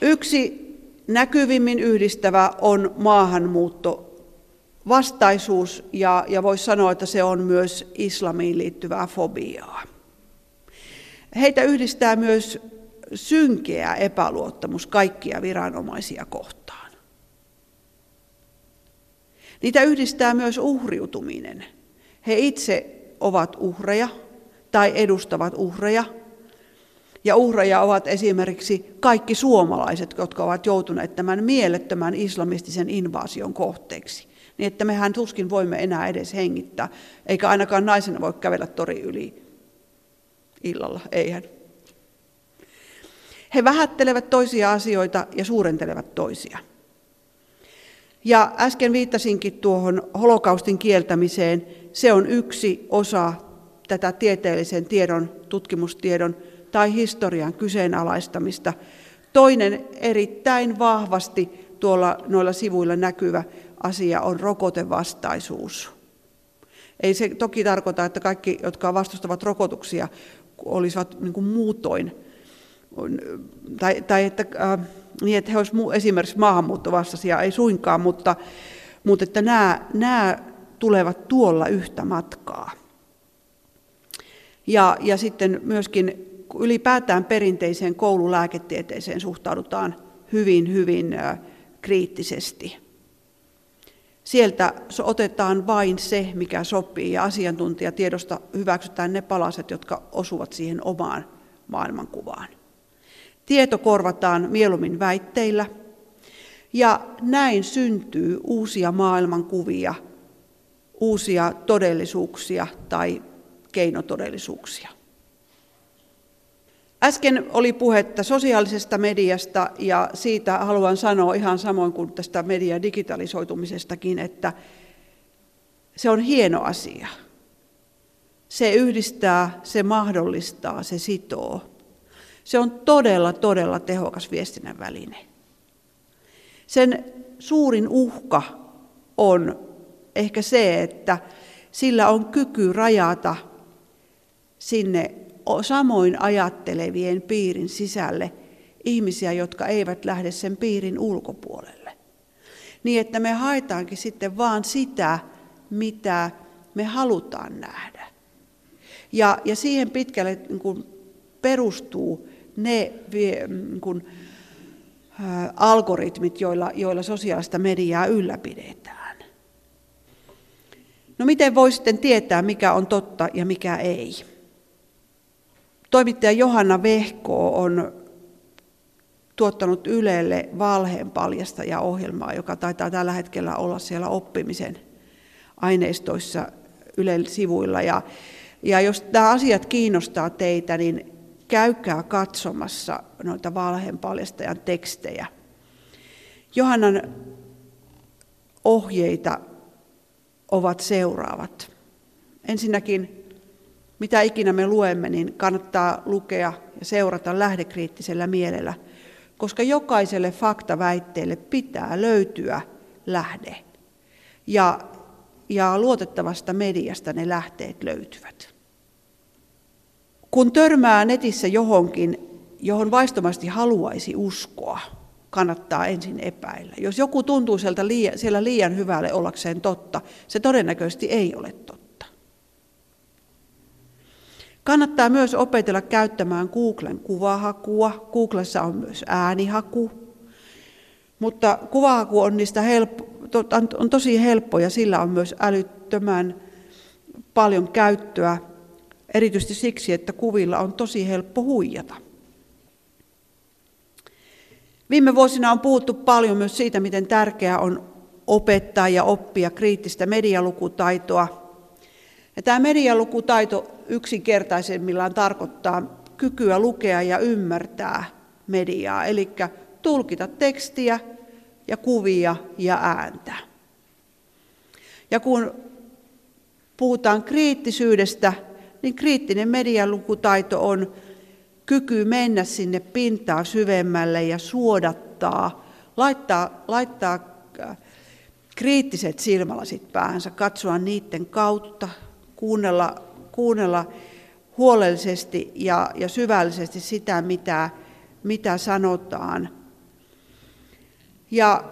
H: Yksi näkyvimmin yhdistävä on maahanmuutto vastaisuus ja, ja voisi sanoa, että se on myös islamiin liittyvää fobiaa. Heitä yhdistää myös synkeä epäluottamus kaikkia viranomaisia kohtaan. Niitä yhdistää myös uhriutuminen. He itse ovat uhreja tai edustavat uhreja. Ja uhreja ovat esimerkiksi kaikki suomalaiset, jotka ovat joutuneet tämän mielettömän islamistisen invaasion kohteeksi. Niin että mehän tuskin voimme enää edes hengittää, eikä ainakaan naisena voi kävellä tori yli illalla, eihän. He vähättelevät toisia asioita ja suurentelevat toisia. Ja äsken viittasinkin tuohon holokaustin kieltämiseen. Se on yksi osa tätä tieteellisen tiedon, tutkimustiedon tai historian kyseenalaistamista. Toinen erittäin vahvasti tuolla noilla sivuilla näkyvä asia on rokotevastaisuus. Ei se toki tarkoita, että kaikki, jotka vastustavat rokotuksia, olisivat niin kuin muutoin, tai, tai että, äh, niin, että he olisivat esimerkiksi maahanmuuttovastaisia, ei suinkaan, mutta, mutta että nämä, nämä tulevat tuolla yhtä matkaa. Ja, ja sitten myöskin ylipäätään perinteiseen koululääketieteeseen suhtaudutaan hyvin, hyvin äh, kriittisesti. Sieltä otetaan vain se, mikä sopii, ja asiantuntijatiedosta hyväksytään ne palaset, jotka osuvat siihen omaan maailmankuvaan. Tieto korvataan mieluummin väitteillä, ja näin syntyy uusia maailmankuvia, uusia todellisuuksia tai keinotodellisuuksia. Äsken oli puhetta sosiaalisesta mediasta ja siitä haluan sanoa ihan samoin kuin tästä median digitalisoitumisestakin, että se on hieno asia. Se yhdistää, se mahdollistaa, se sitoo. Se on todella, todella tehokas viestinnän väline. Sen suurin uhka on ehkä se, että sillä on kyky rajata sinne samoin ajattelevien piirin sisälle ihmisiä, jotka eivät lähde sen piirin ulkopuolelle. Niin että me haetaankin sitten vaan sitä, mitä me halutaan nähdä. Ja, ja siihen pitkälle niin kuin perustuu ne niin kuin, ä, algoritmit, joilla, joilla sosiaalista mediaa ylläpidetään. No miten voi sitten tietää, mikä on totta ja mikä ei? Toimittaja Johanna Vehko on tuottanut Ylelle valheen ohjelmaa, joka taitaa tällä hetkellä olla siellä oppimisen aineistoissa Ylen sivuilla. Ja, ja jos nämä asiat kiinnostaa teitä, niin käykää katsomassa noita valheen paljastajan tekstejä. Johannan ohjeita ovat seuraavat. Ensinnäkin mitä ikinä me luemme, niin kannattaa lukea ja seurata lähdekriittisellä mielellä, koska jokaiselle faktaväitteelle pitää löytyä lähde. Ja, ja luotettavasta mediasta ne lähteet löytyvät. Kun törmää netissä johonkin, johon vaistomasti haluaisi uskoa, kannattaa ensin epäillä. Jos joku tuntuu sieltä liian, siellä liian hyvälle ollakseen totta, se todennäköisesti ei ole totta. Kannattaa myös opetella käyttämään Googlen kuvahakua. Googlessa on myös äänihaku. Mutta kuvahaku on, niistä helppo, on tosi helppo ja sillä on myös älyttömän paljon käyttöä, erityisesti siksi, että kuvilla on tosi helppo huijata. Viime vuosina on puhuttu paljon myös siitä, miten tärkeää on opettaa ja oppia kriittistä medialukutaitoa. Ja tämä medialukutaito yksinkertaisemmillaan tarkoittaa kykyä lukea ja ymmärtää mediaa, eli tulkita tekstiä ja kuvia ja ääntä. Ja kun puhutaan kriittisyydestä, niin kriittinen median lukutaito on kyky mennä sinne pintaa syvemmälle ja suodattaa, laittaa, laittaa äh, kriittiset silmälasit päänsä, katsoa niiden kautta, kuunnella kuunnella huolellisesti ja, ja syvällisesti sitä, mitä, mitä sanotaan, Ja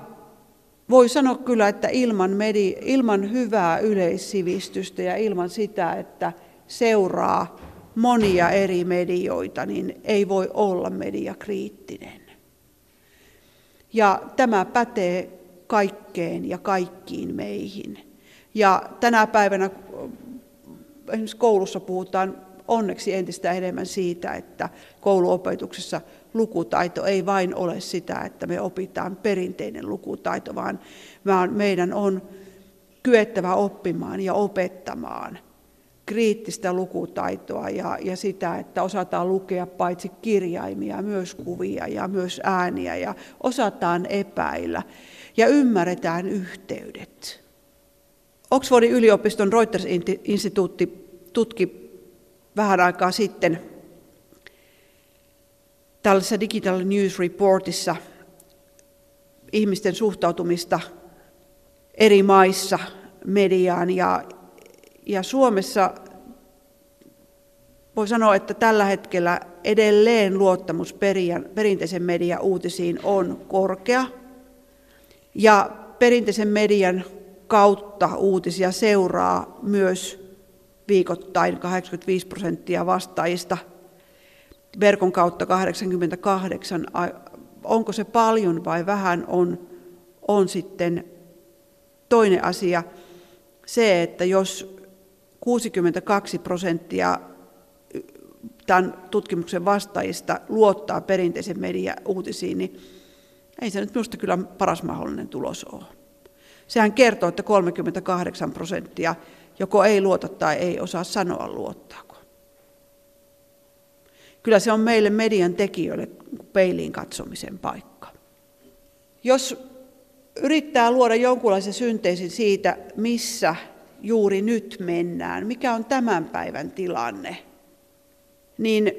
H: voi sanoa kyllä, että ilman, medi, ilman hyvää yleissivistystä ja ilman sitä, että seuraa monia eri medioita, niin ei voi olla mediakriittinen. Ja tämä pätee kaikkeen ja kaikkiin meihin. Ja tänä päivänä esimerkiksi koulussa puhutaan onneksi entistä enemmän siitä, että kouluopetuksessa lukutaito ei vain ole sitä, että me opitaan perinteinen lukutaito, vaan meidän on kyettävä oppimaan ja opettamaan kriittistä lukutaitoa ja, ja sitä, että osataan lukea paitsi kirjaimia, myös kuvia ja myös ääniä ja osataan epäillä ja ymmärretään yhteydet. Oxfordin yliopiston Reuters-instituutti tutki vähän aikaa sitten tällaisessa Digital News Reportissa ihmisten suhtautumista eri maissa mediaan ja, ja Suomessa voi sanoa, että tällä hetkellä edelleen luottamus perinteisen median uutisiin on korkea. Ja perinteisen median kautta uutisia seuraa myös viikoittain 85 prosenttia vastaajista, verkon kautta 88. Onko se paljon vai vähän on, on sitten toinen asia se, että jos 62 prosenttia tämän tutkimuksen vastaajista luottaa perinteisen median uutisiin, niin ei se nyt minusta kyllä paras mahdollinen tulos ole. Sehän kertoo, että 38 prosenttia joko ei luota tai ei osaa sanoa luottaako. Kyllä se on meille median tekijöille peiliin katsomisen paikka. Jos yrittää luoda jonkunlaisen synteesin siitä, missä juuri nyt mennään, mikä on tämän päivän tilanne, niin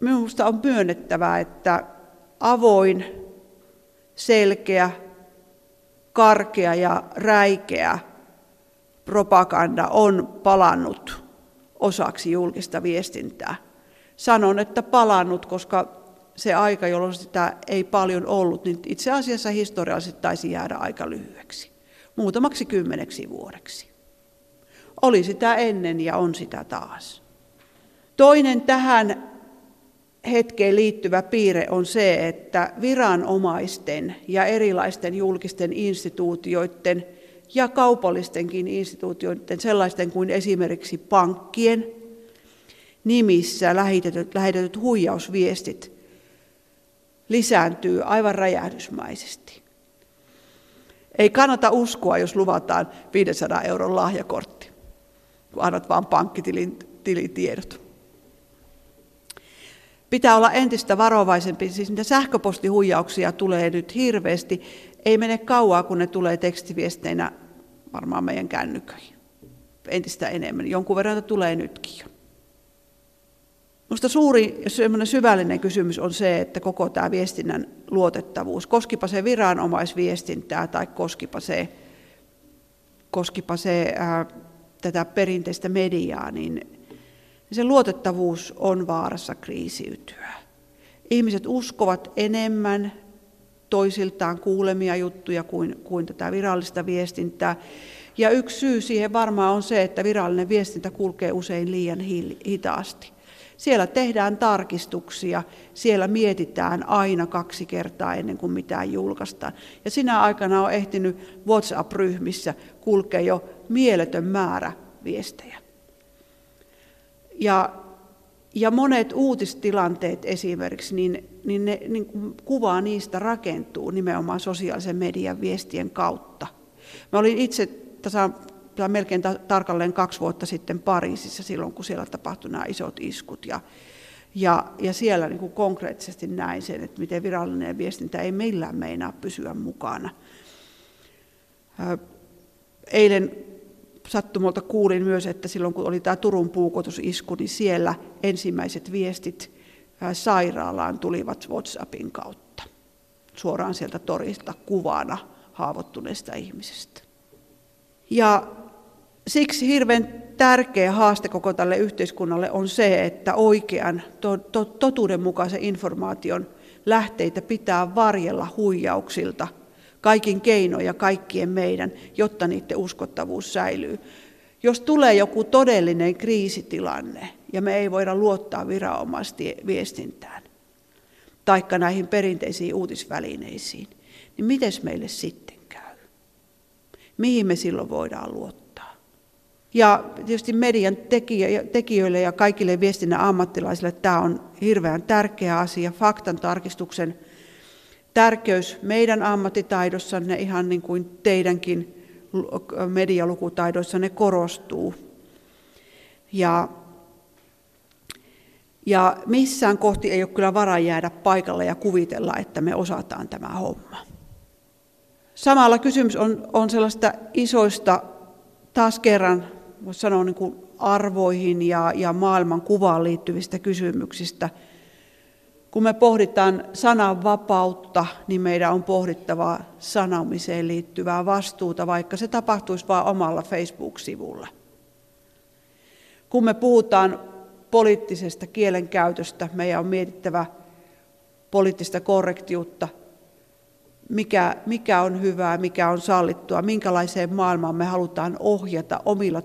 H: minusta on myönnettävää, että avoin, selkeä, karkea ja räikeä propaganda on palannut osaksi julkista viestintää. Sanon, että palannut, koska se aika, jolloin sitä ei paljon ollut, niin itse asiassa historiallisesti taisi jäädä aika lyhyeksi, muutamaksi kymmeneksi vuodeksi. Oli sitä ennen ja on sitä taas. Toinen tähän hetkeen liittyvä piirre on se, että viranomaisten ja erilaisten julkisten instituutioiden ja kaupallistenkin instituutioiden, sellaisten kuin esimerkiksi pankkien, nimissä lähetetyt, lähetetyt huijausviestit lisääntyy aivan räjähdysmäisesti. Ei kannata uskoa, jos luvataan 500 euron lahjakortti, kun annat vain pankkitilitiedot. Pitää olla entistä varovaisempi, siis niitä sähköpostihuijauksia tulee nyt hirveästi. Ei mene kauaa, kun ne tulee tekstiviesteinä varmaan meidän kännyköihin. Entistä enemmän. Jonkun verran tulee nytkin jo. Minusta suuri ja syvällinen kysymys on se, että koko tämä viestinnän luotettavuus, koskipa se viranomaisviestintää tai koskipa se, koskipa se ää, tätä perinteistä mediaa, niin se luotettavuus on vaarassa kriisiytyä. Ihmiset uskovat enemmän toisiltaan kuulemia juttuja kuin, kuin tätä virallista viestintää. Ja yksi syy siihen varmaan on se, että virallinen viestintä kulkee usein liian hitaasti. Siellä tehdään tarkistuksia, siellä mietitään aina kaksi kertaa ennen kuin mitään julkaistaan. Ja sinä aikana on ehtinyt WhatsApp-ryhmissä kulkea jo mieletön määrä viestejä. Ja, ja monet uutistilanteet esimerkiksi, niin, niin, ne, niin kuva niistä rakentuu nimenomaan sosiaalisen median viestien kautta. Mä olin itse tasa, melkein tarkalleen kaksi vuotta sitten Pariisissa silloin, kun siellä tapahtui nämä isot iskut. Ja, ja, ja siellä niin kuin konkreettisesti näin sen, että miten virallinen viestintä ei millään meinaa pysyä mukana. Eilen sattumalta kuulin myös, että silloin kun oli tämä Turun puukotusisku, niin siellä ensimmäiset viestit sairaalaan tulivat WhatsAppin kautta. Suoraan sieltä torista kuvana haavoittuneesta ihmisestä. Ja siksi hirveän tärkeä haaste koko tälle yhteiskunnalle on se, että oikean, to, to, totuudenmukaisen informaation lähteitä pitää varjella huijauksilta kaikin keinoin ja kaikkien meidän, jotta niiden uskottavuus säilyy. Jos tulee joku todellinen kriisitilanne ja me ei voida luottaa viranomaisviestintään, taikka näihin perinteisiin uutisvälineisiin, niin miten meille sitten käy? Mihin me silloin voidaan luottaa? Ja tietysti median tekijöille ja kaikille viestinnän ammattilaisille tämä on hirveän tärkeä asia. Faktan tarkistuksen tärkeys meidän ammattitaidossanne, ihan niin kuin teidänkin medialukutaidoissanne korostuu. Ja ja missään kohti ei ole kyllä varaa jäädä paikalle ja kuvitella, että me osataan tämä homma. Samalla kysymys on, on sellaista isoista, taas kerran voisi sanoa niin kuin arvoihin ja, ja maailman kuvaan liittyvistä kysymyksistä. Kun me pohditaan sananvapautta, niin meidän on pohdittava sanomiseen liittyvää vastuuta, vaikka se tapahtuisi vain omalla Facebook-sivulla. Kun me puhutaan poliittisesta kielenkäytöstä. Meidän on mietittävä poliittista korrektiutta, mikä, mikä on hyvää, mikä on sallittua, minkälaiseen maailmaan me halutaan ohjata omilla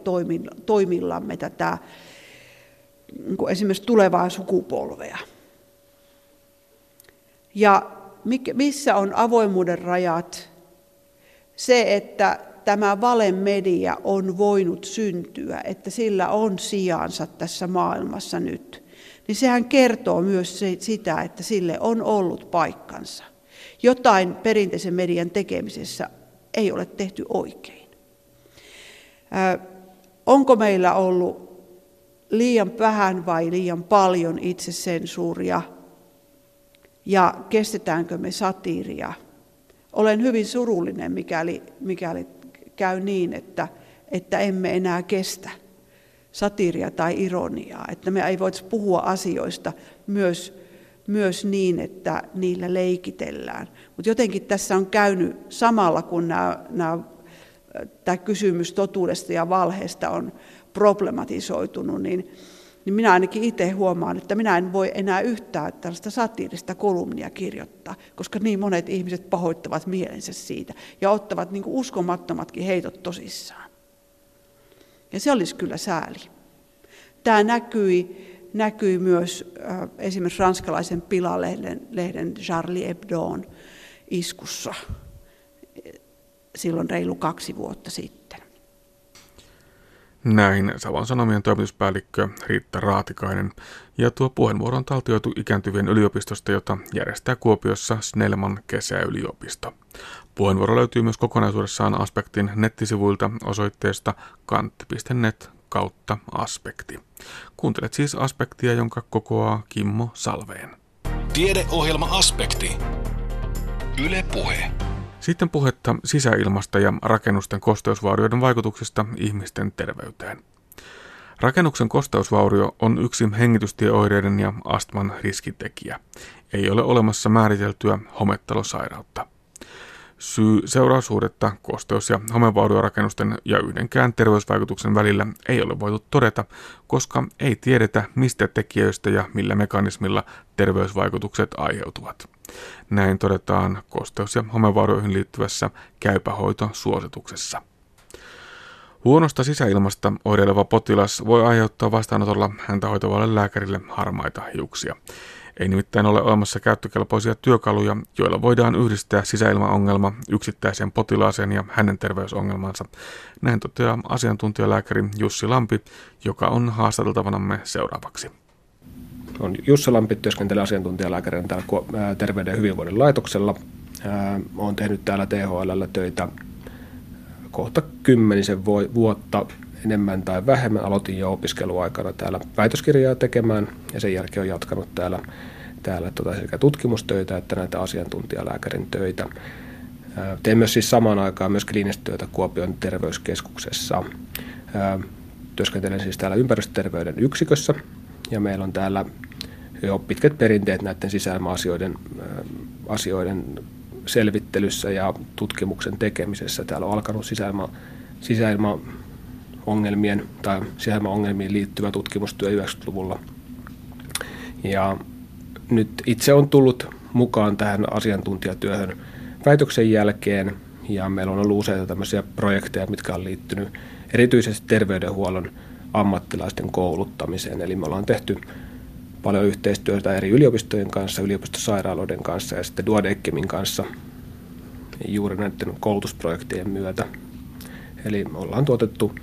H: toimillamme tätä niin esimerkiksi tulevaa sukupolvea. Ja missä on avoimuuden rajat? Se, että tämä valemedia on voinut syntyä, että sillä on sijansa tässä maailmassa nyt, niin sehän kertoo myös sitä, että sille on ollut paikkansa. Jotain perinteisen median tekemisessä ei ole tehty oikein. Onko meillä ollut liian vähän vai liian paljon itsesensuuria ja kestetäänkö me satiiria? Olen hyvin surullinen, mikäli, mikäli käy niin, että, että emme enää kestä satiria tai ironiaa, että me ei voisi puhua asioista myös, myös niin, että niillä leikitellään. Mutta jotenkin tässä on käynyt samalla, kun nämä, tämä kysymys totuudesta ja valheesta on problematisoitunut, niin niin minä ainakin itse huomaan, että minä en voi enää yhtään tällaista satiirista kolumnia kirjoittaa, koska niin monet ihmiset pahoittavat mielensä siitä ja ottavat niin kuin uskomattomatkin heitot tosissaan. Ja se olisi kyllä sääli. Tämä näkyi, näkyi myös äh, esimerkiksi ranskalaisen pilalehden lehden Charlie Hebdoon iskussa silloin reilu kaksi vuotta sitten.
B: Näin Savon Sanomien toimituspäällikkö Riitta Raatikainen. Ja tuo puheenvuoro on taltioitu ikääntyvien yliopistosta, jota järjestää Kuopiossa Snellman kesäyliopisto. Puheenvuoro löytyy myös kokonaisuudessaan Aspektin nettisivuilta osoitteesta kantti.net kautta aspekti. Kuuntelet siis aspektia, jonka kokoaa Kimmo Salveen.
A: Tiedeohjelma Aspekti. Yle Puhe.
B: Sitten puhetta sisäilmasta ja rakennusten kosteusvaurioiden vaikutuksista ihmisten terveyteen. Rakennuksen kosteusvaurio on yksi hengitystieoireiden ja astman riskitekijä. Ei ole olemassa määriteltyä homettalosairautta. Syy seuraussuhdetta kosteus- ja homevauriorakennusten ja yhdenkään terveysvaikutuksen välillä ei ole voitu todeta, koska ei tiedetä mistä tekijöistä ja millä mekanismilla terveysvaikutukset aiheutuvat. Näin todetaan kosteus- ja homevaurioihin liittyvässä käypähoitosuosituksessa. Huonosta sisäilmasta oireileva potilas voi aiheuttaa vastaanotolla häntä hoitavalle lääkärille harmaita hiuksia. Ei nimittäin ole olemassa käyttökelpoisia työkaluja, joilla voidaan yhdistää sisäilmaongelma yksittäiseen potilaaseen ja hänen terveysongelmansa. Näin toteaa asiantuntijalääkäri Jussi Lampi, joka on haastateltavanamme seuraavaksi.
I: On Jussi Lampi, työskentelee asiantuntijalääkärinä täällä Terveyden ja hyvinvoinnin laitoksella. Olen tehnyt täällä THL töitä kohta kymmenisen vuotta enemmän tai vähemmän. Aloitin jo opiskeluaikana täällä väitöskirjaa tekemään ja sen jälkeen olen jatkanut täällä, täällä tota sekä tutkimustöitä että näitä asiantuntijalääkärin töitä. Teen myös siis samaan aikaan myös kliinistä työtä Kuopion terveyskeskuksessa. Työskentelen siis täällä ympäristöterveyden yksikössä ja meillä on täällä jo pitkät perinteet näiden sisäilma-asioiden asioiden selvittelyssä ja tutkimuksen tekemisessä. Täällä on alkanut sisäilma, sisäilma ongelmien tai sisäilmaongelmiin liittyvä tutkimustyö 90-luvulla. Ja nyt itse on tullut mukaan tähän asiantuntijatyöhön väitöksen jälkeen ja meillä on ollut useita tämmöisiä projekteja, mitkä on liittynyt erityisesti terveydenhuollon ammattilaisten kouluttamiseen. Eli me ollaan tehty paljon yhteistyötä eri yliopistojen kanssa, yliopistosairaaloiden kanssa ja sitten Duodeckemin kanssa juuri näiden koulutusprojektien myötä. Eli ollaan tuotettu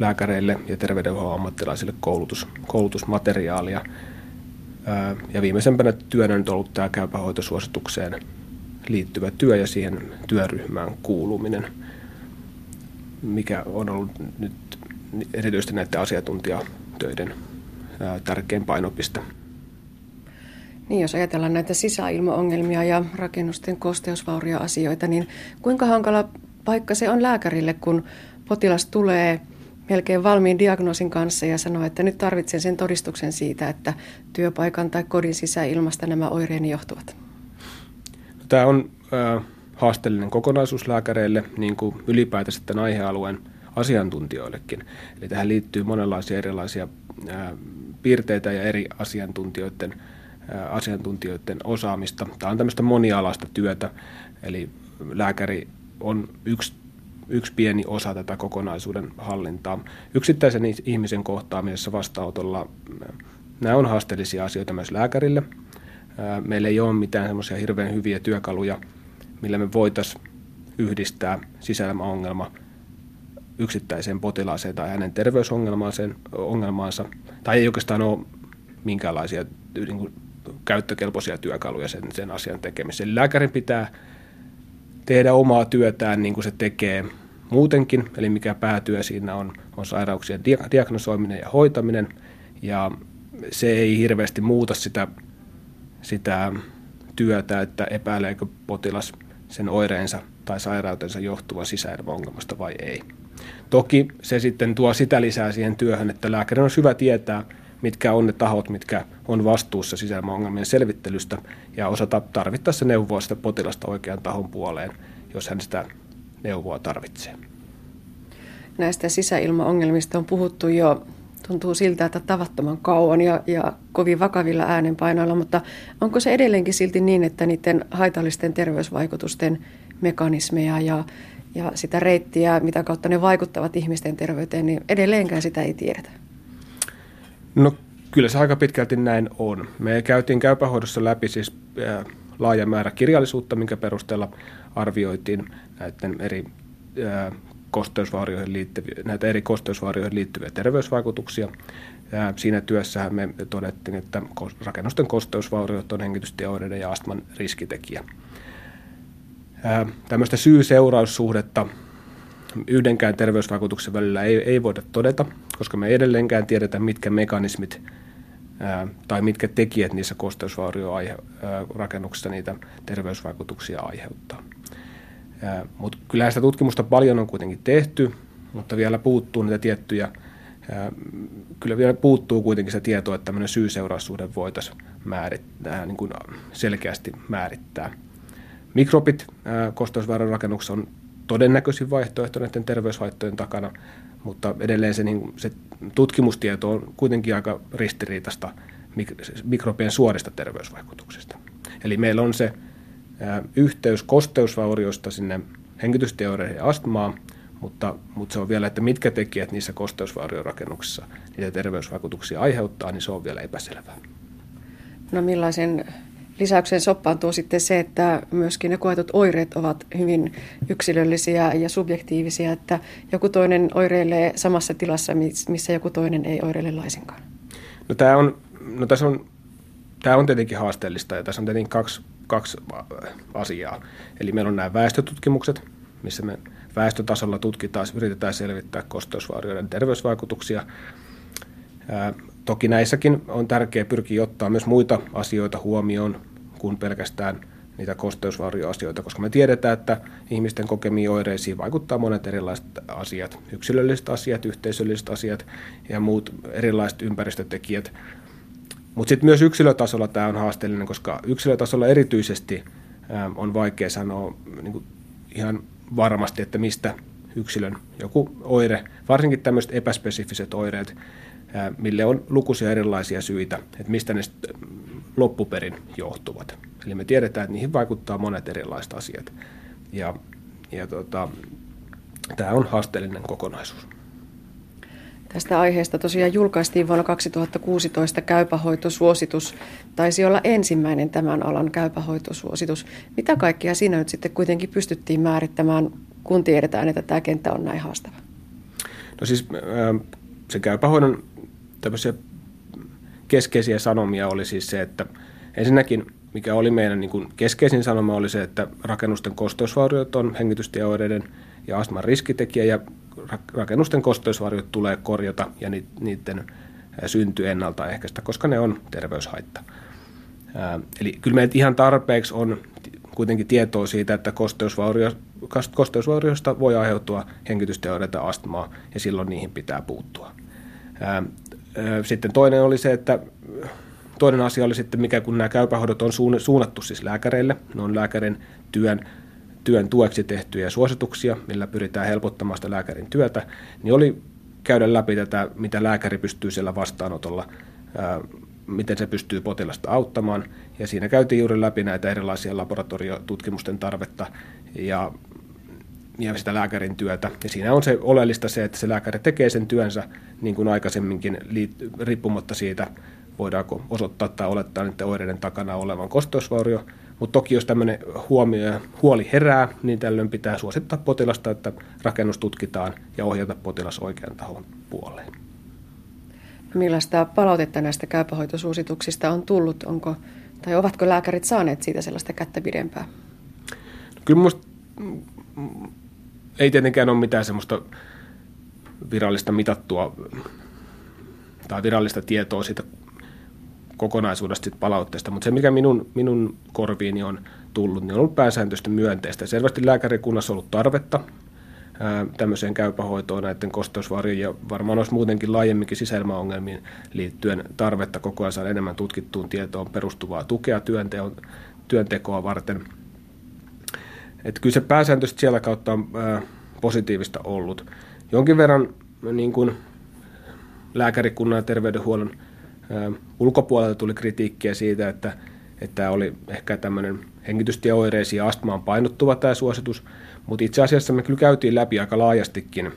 I: lääkäreille ja terveydenhuollon ammattilaisille koulutus, koulutusmateriaalia. Ja viimeisempänä työnä nyt ollut tämä käypähoitosuositukseen liittyvä työ ja siihen työryhmään kuuluminen, mikä on ollut nyt erityisesti näiden asiantuntijatöiden tärkein painopiste.
E: Niin, jos ajatellaan näitä sisäilmaongelmia ja rakennusten kosteusvaurioasioita, niin kuinka hankala paikka se on lääkärille, kun potilas tulee melkein valmiin diagnoosin kanssa ja sanoo, että nyt tarvitsen sen todistuksen siitä, että työpaikan tai kodin sisäilmasta nämä oireeni johtuvat?
I: No, tämä on äh, haasteellinen kokonaisuus lääkäreille, niin kuin ylipäätänsä tämän aihealueen asiantuntijoillekin. Eli tähän liittyy monenlaisia erilaisia piirteitä ja eri asiantuntijoiden, asiantuntijoiden osaamista. Tämä on tämmöistä monialaista työtä, eli lääkäri on yksi yksi pieni osa tätä kokonaisuuden hallintaa. Yksittäisen ihmisen kohtaamisessa vastaanotolla nämä on haasteellisia asioita myös lääkärille. Meillä ei ole mitään semmoisia hirveän hyviä työkaluja, millä me voitaisiin yhdistää sisäilmaongelma yksittäiseen potilaaseen tai hänen terveysongelmaansa, tai ei oikeastaan ole minkäänlaisia niin kuin, käyttökelpoisia työkaluja sen, sen asian tekemiseen. Lääkärin pitää tehdä omaa työtään niin kuin se tekee muutenkin, eli mikä päätyö siinä on, on sairauksien diagnosoiminen ja hoitaminen, ja se ei hirveästi muuta sitä, sitä työtä, että epäileekö potilas sen oireensa tai sairautensa johtuva sisäilmaongelmasta vai ei. Toki se sitten tuo sitä lisää siihen työhön, että lääkärin on hyvä tietää, mitkä on ne tahot, mitkä on vastuussa sisäilmaongelmien selvittelystä ja osata tarvittaessa neuvoa sitä potilasta oikean tahon puoleen, jos hän sitä neuvoa tarvitsee.
E: Näistä sisäilmaongelmista on puhuttu jo, tuntuu siltä, että tavattoman kauan ja, ja kovin vakavilla äänenpainoilla, mutta onko se edelleenkin silti niin, että niiden haitallisten terveysvaikutusten mekanismeja ja, ja sitä reittiä, mitä kautta ne vaikuttavat ihmisten terveyteen, niin edelleenkään sitä ei tiedetä?
I: No kyllä se aika pitkälti näin on. Me käytiin käypähoidossa läpi siis laaja määrä kirjallisuutta, minkä perusteella arvioitiin näiden eri kosteusvaurioihin liittyviä, näitä eri kosteusvaurioihin liittyviä terveysvaikutuksia. Ja siinä työssä me todettiin, että rakennusten kosteusvauriot on hengitystiaoireiden ja astman riskitekijä. Tämmöistä syy-seuraussuhdetta yhdenkään terveysvaikutuksen välillä ei, ei voida todeta, koska me ei edelleenkään tiedetä, mitkä mekanismit ää, tai mitkä tekijät niissä kosteusvauriorakennuksissa niitä terveysvaikutuksia aiheuttaa. Mutta kyllä sitä tutkimusta paljon on kuitenkin tehty, mutta vielä puuttuu niitä tiettyjä, ää, kyllä vielä puuttuu kuitenkin se tieto, että tämmöinen syy-seuraussuhde voitaisiin määrittää, niin kuin selkeästi määrittää. Mikrobit kosteusvaaran rakennuksessa on todennäköisin vaihtoehto näiden terveyshaittojen takana, mutta edelleen se, niin, se tutkimustieto on kuitenkin aika ristiriitasta mikrobien suorista terveysvaikutuksista. Eli meillä on se ää, yhteys kosteusvaurioista sinne hengitysteoreihin ja astmaan, mutta, mutta se on vielä, että mitkä tekijät niissä kosteusvauriorakennuksissa niitä terveysvaikutuksia aiheuttaa, niin se on vielä epäselvää.
E: No millaisen lisäyksen soppaan tuo sitten se, että myöskin ne koetut oireet ovat hyvin yksilöllisiä ja subjektiivisia, että joku toinen oireilee samassa tilassa, missä joku toinen ei oireile laisinkaan.
I: No tämä on, no tässä on, tämä on tietenkin haasteellista ja tässä on tietenkin kaksi, kaksi asiaa. Eli meillä on nämä väestötutkimukset, missä me väestötasolla tutkitaan, yritetään selvittää kosteusvaurioiden terveysvaikutuksia. Toki näissäkin on tärkeää pyrkiä ottaa myös muita asioita huomioon kuin pelkästään niitä kosteusvaurioasioita, koska me tiedetään, että ihmisten kokemiin oireisiin vaikuttaa monet erilaiset asiat, yksilölliset asiat, yhteisölliset asiat ja muut erilaiset ympäristötekijät. Mutta sitten myös yksilötasolla tämä on haasteellinen, koska yksilötasolla erityisesti on vaikea sanoa niin kuin ihan varmasti, että mistä yksilön joku oire, varsinkin tämmöiset epäspesifiset oireet, mille on lukuisia erilaisia syitä, että mistä ne loppuperin johtuvat. Eli me tiedetään, että niihin vaikuttaa monet erilaiset asiat. Ja, ja tota, tämä on haasteellinen kokonaisuus.
E: Tästä aiheesta tosiaan julkaistiin vuonna 2016 käypähoitosuositus. Taisi olla ensimmäinen tämän alan käypähoitosuositus. Mitä kaikkea siinä nyt sitten kuitenkin pystyttiin määrittämään, kun tiedetään, että tämä kenttä on näin haastava?
I: No siis se käypähoidon tämmöisiä keskeisiä sanomia oli siis se, että ensinnäkin mikä oli meidän niin kuin keskeisin sanoma oli se, että rakennusten kosteusvauriot on hengitystieoireiden ja astman riskitekijä ja rakennusten kosteusvauriot tulee korjata ja niiden synty ennaltaehkäistä, koska ne on terveyshaitta. Eli kyllä meillä ihan tarpeeksi on kuitenkin tietoa siitä, että kosteusvaurio, kosteusvaurioista voi aiheutua hengitysteoreita astmaa ja silloin niihin pitää puuttua. Sitten toinen oli se, että toinen asia oli sitten, mikä kun nämä käypähoidot on suunnattu siis lääkäreille, ne on lääkärin työn, työn tueksi tehtyjä suosituksia, millä pyritään helpottamaan sitä lääkärin työtä, niin oli käydä läpi tätä, mitä lääkäri pystyy siellä vastaanotolla, miten se pystyy potilasta auttamaan. Ja siinä käytiin juuri läpi näitä erilaisia laboratoriotutkimusten tarvetta ja ja sitä lääkärin työtä. Ja siinä on se oleellista se, että se lääkäri tekee sen työnsä niin kuin aikaisemminkin riippumatta siitä, voidaanko osoittaa tai olettaa niiden oireiden takana olevan kosteusvaurio. Mutta toki jos tämmöinen huomio, huoli herää, niin tällöin pitää suosittaa potilasta, että rakennus tutkitaan ja ohjata potilas oikean tahon puoleen.
E: Millaista palautetta näistä käypähoitosuosituksista on tullut? Onko, tai ovatko lääkärit saaneet siitä sellaista kättä pidempää?
I: Kyllä minusta ei tietenkään ole mitään semmoista virallista mitattua tai virallista tietoa siitä kokonaisuudesta siitä palautteesta, mutta se mikä minun, minun korviini on tullut, niin on ollut pääsääntöisesti myönteistä. Selvästi lääkärikunnassa on ollut tarvetta ää, tämmöiseen käypähoitoon näiden kosteusvarjojen ja varmaan olisi muutenkin laajemminkin sisäilmaongelmiin liittyen tarvetta koko ajan saada enemmän tutkittuun tietoon perustuvaa tukea työnteon, työntekoa varten. Et kyllä se pääsääntöisesti siellä kautta on ää, positiivista ollut. Jonkin verran niin kuin lääkärikunnan ja terveydenhuollon ulkopuolelta tuli kritiikkiä siitä, että, että tämä oli ehkä tämmöinen hengitystieoireisiin ja astmaan painottuva tämä suositus, mutta itse asiassa me kyllä käytiin läpi aika laajastikin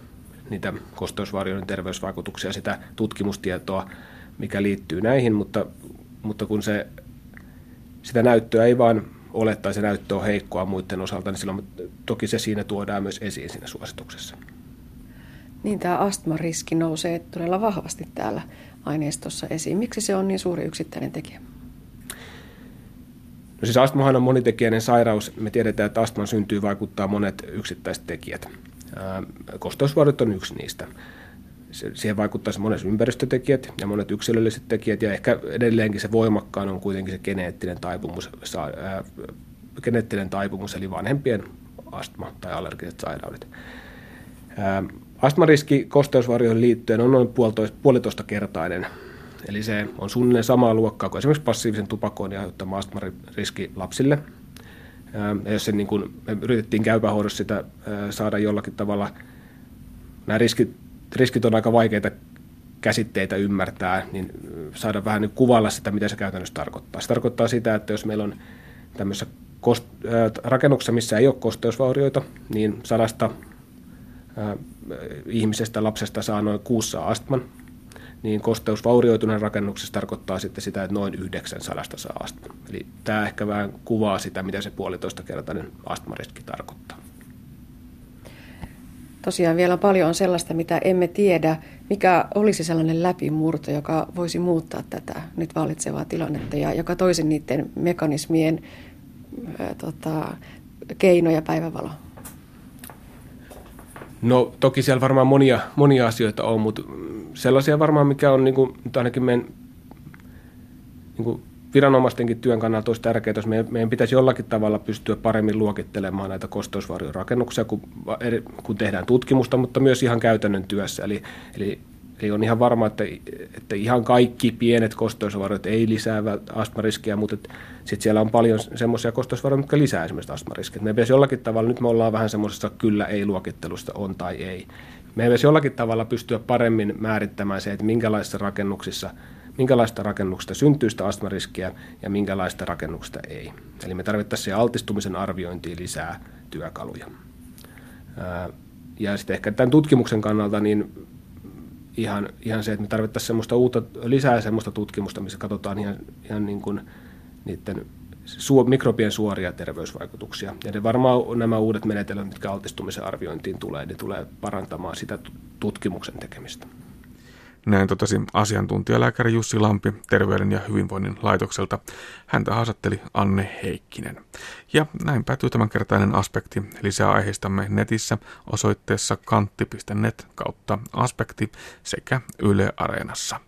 I: niitä kosteusvarjojen terveysvaikutuksia, sitä tutkimustietoa, mikä liittyy näihin, mutta, mutta kun se, sitä näyttöä ei vaan ole tai se näyttö on heikkoa muiden osalta, niin silloin toki se siinä tuodaan myös esiin siinä suosituksessa.
E: Niin tämä astmariski nousee todella vahvasti täällä aineistossa esiin. Miksi se on niin suuri yksittäinen tekijä?
I: No siis astmahan on monitekijäinen sairaus. Me tiedetään, että astman syntyy vaikuttaa monet yksittäiset tekijät. Kosteusvuodot on yksi niistä. Siihen vaikuttaa monet ympäristötekijät ja monet yksilölliset tekijät, ja ehkä edelleenkin se voimakkaan on kuitenkin se geneettinen taipumus, ää, geneettinen taipumus eli vanhempien astma- tai allergiset sairaudet. Ää, Astmariski kosteusvarjoihin liittyen on noin puolitoista kertainen. Eli se on suunnilleen samaa luokkaa kuin esimerkiksi passiivisen tupakoinnin aiheuttama astmariski lapsille. Ja jos se niin kuin, me yritettiin käypähoidossa sitä saada jollakin tavalla, nämä riskit, riskit on aika vaikeita käsitteitä ymmärtää, niin saada vähän niin kuvailla sitä, mitä se käytännössä tarkoittaa. Se tarkoittaa sitä, että jos meillä on tämmöisessä kost- rakennuksessa, missä ei ole kosteusvaurioita, niin sadasta ihmisestä, lapsesta saa noin kuussa astman, niin kosteusvaurioituneen rakennuksessa tarkoittaa sitten sitä, että noin 900 saa astman. Eli tämä ehkä vähän kuvaa sitä, mitä se puolitoista kertainen astmariski tarkoittaa.
E: Tosiaan vielä paljon on sellaista, mitä emme tiedä. Mikä olisi sellainen läpimurto, joka voisi muuttaa tätä nyt vallitsevaa tilannetta ja joka toisi niiden mekanismien ää, tota, keinoja päivävaloon?
I: No toki siellä varmaan monia, monia asioita on, mutta sellaisia varmaan, mikä on niin kuin, ainakin meidän niin kuin viranomaistenkin työn kannalta olisi tärkeää, jos meidän, meidän pitäisi jollakin tavalla pystyä paremmin luokittelemaan näitä kosteusvarjorakennuksia, kun, kun tehdään tutkimusta, mutta myös ihan käytännön työssä. Eli, eli Eli on ihan varma, että, että ihan kaikki pienet kosteusvarot ei lisää astmariskiä, mutta sitten siellä on paljon semmoisia kosteusvaroja, jotka lisää esimerkiksi astmariskiä. Me pitäisi jollakin tavalla, nyt me ollaan vähän semmoisessa kyllä-ei-luokittelusta, on tai ei. Me pitäisi jollakin tavalla pystyä paremmin määrittämään se, että minkälaisissa rakennuksissa minkälaista rakennuksesta syntyy sitä astmariskiä ja minkälaista rakennuksesta ei. Eli me tarvittaisiin altistumisen arviointiin lisää työkaluja. Ja sitten ehkä tämän tutkimuksen kannalta niin ihan, ihan se, että me tarvittaisiin semmoista uutta, lisää semmoista tutkimusta, missä katsotaan ihan, ihan niin kuin niiden mikrobien suoria terveysvaikutuksia. Ja ne varmaan nämä uudet menetelmät, mitkä altistumisen arviointiin tulee, ne tulee parantamaan sitä tutkimuksen tekemistä.
B: Näin totesi asiantuntijalääkäri Jussi Lampi Terveyden ja hyvinvoinnin laitokselta. Häntä haastatteli Anne Heikkinen. Ja näin päätyy tämänkertainen aspekti. Lisää aiheistamme netissä osoitteessa kantti.net kautta aspekti sekä Yle Areenassa.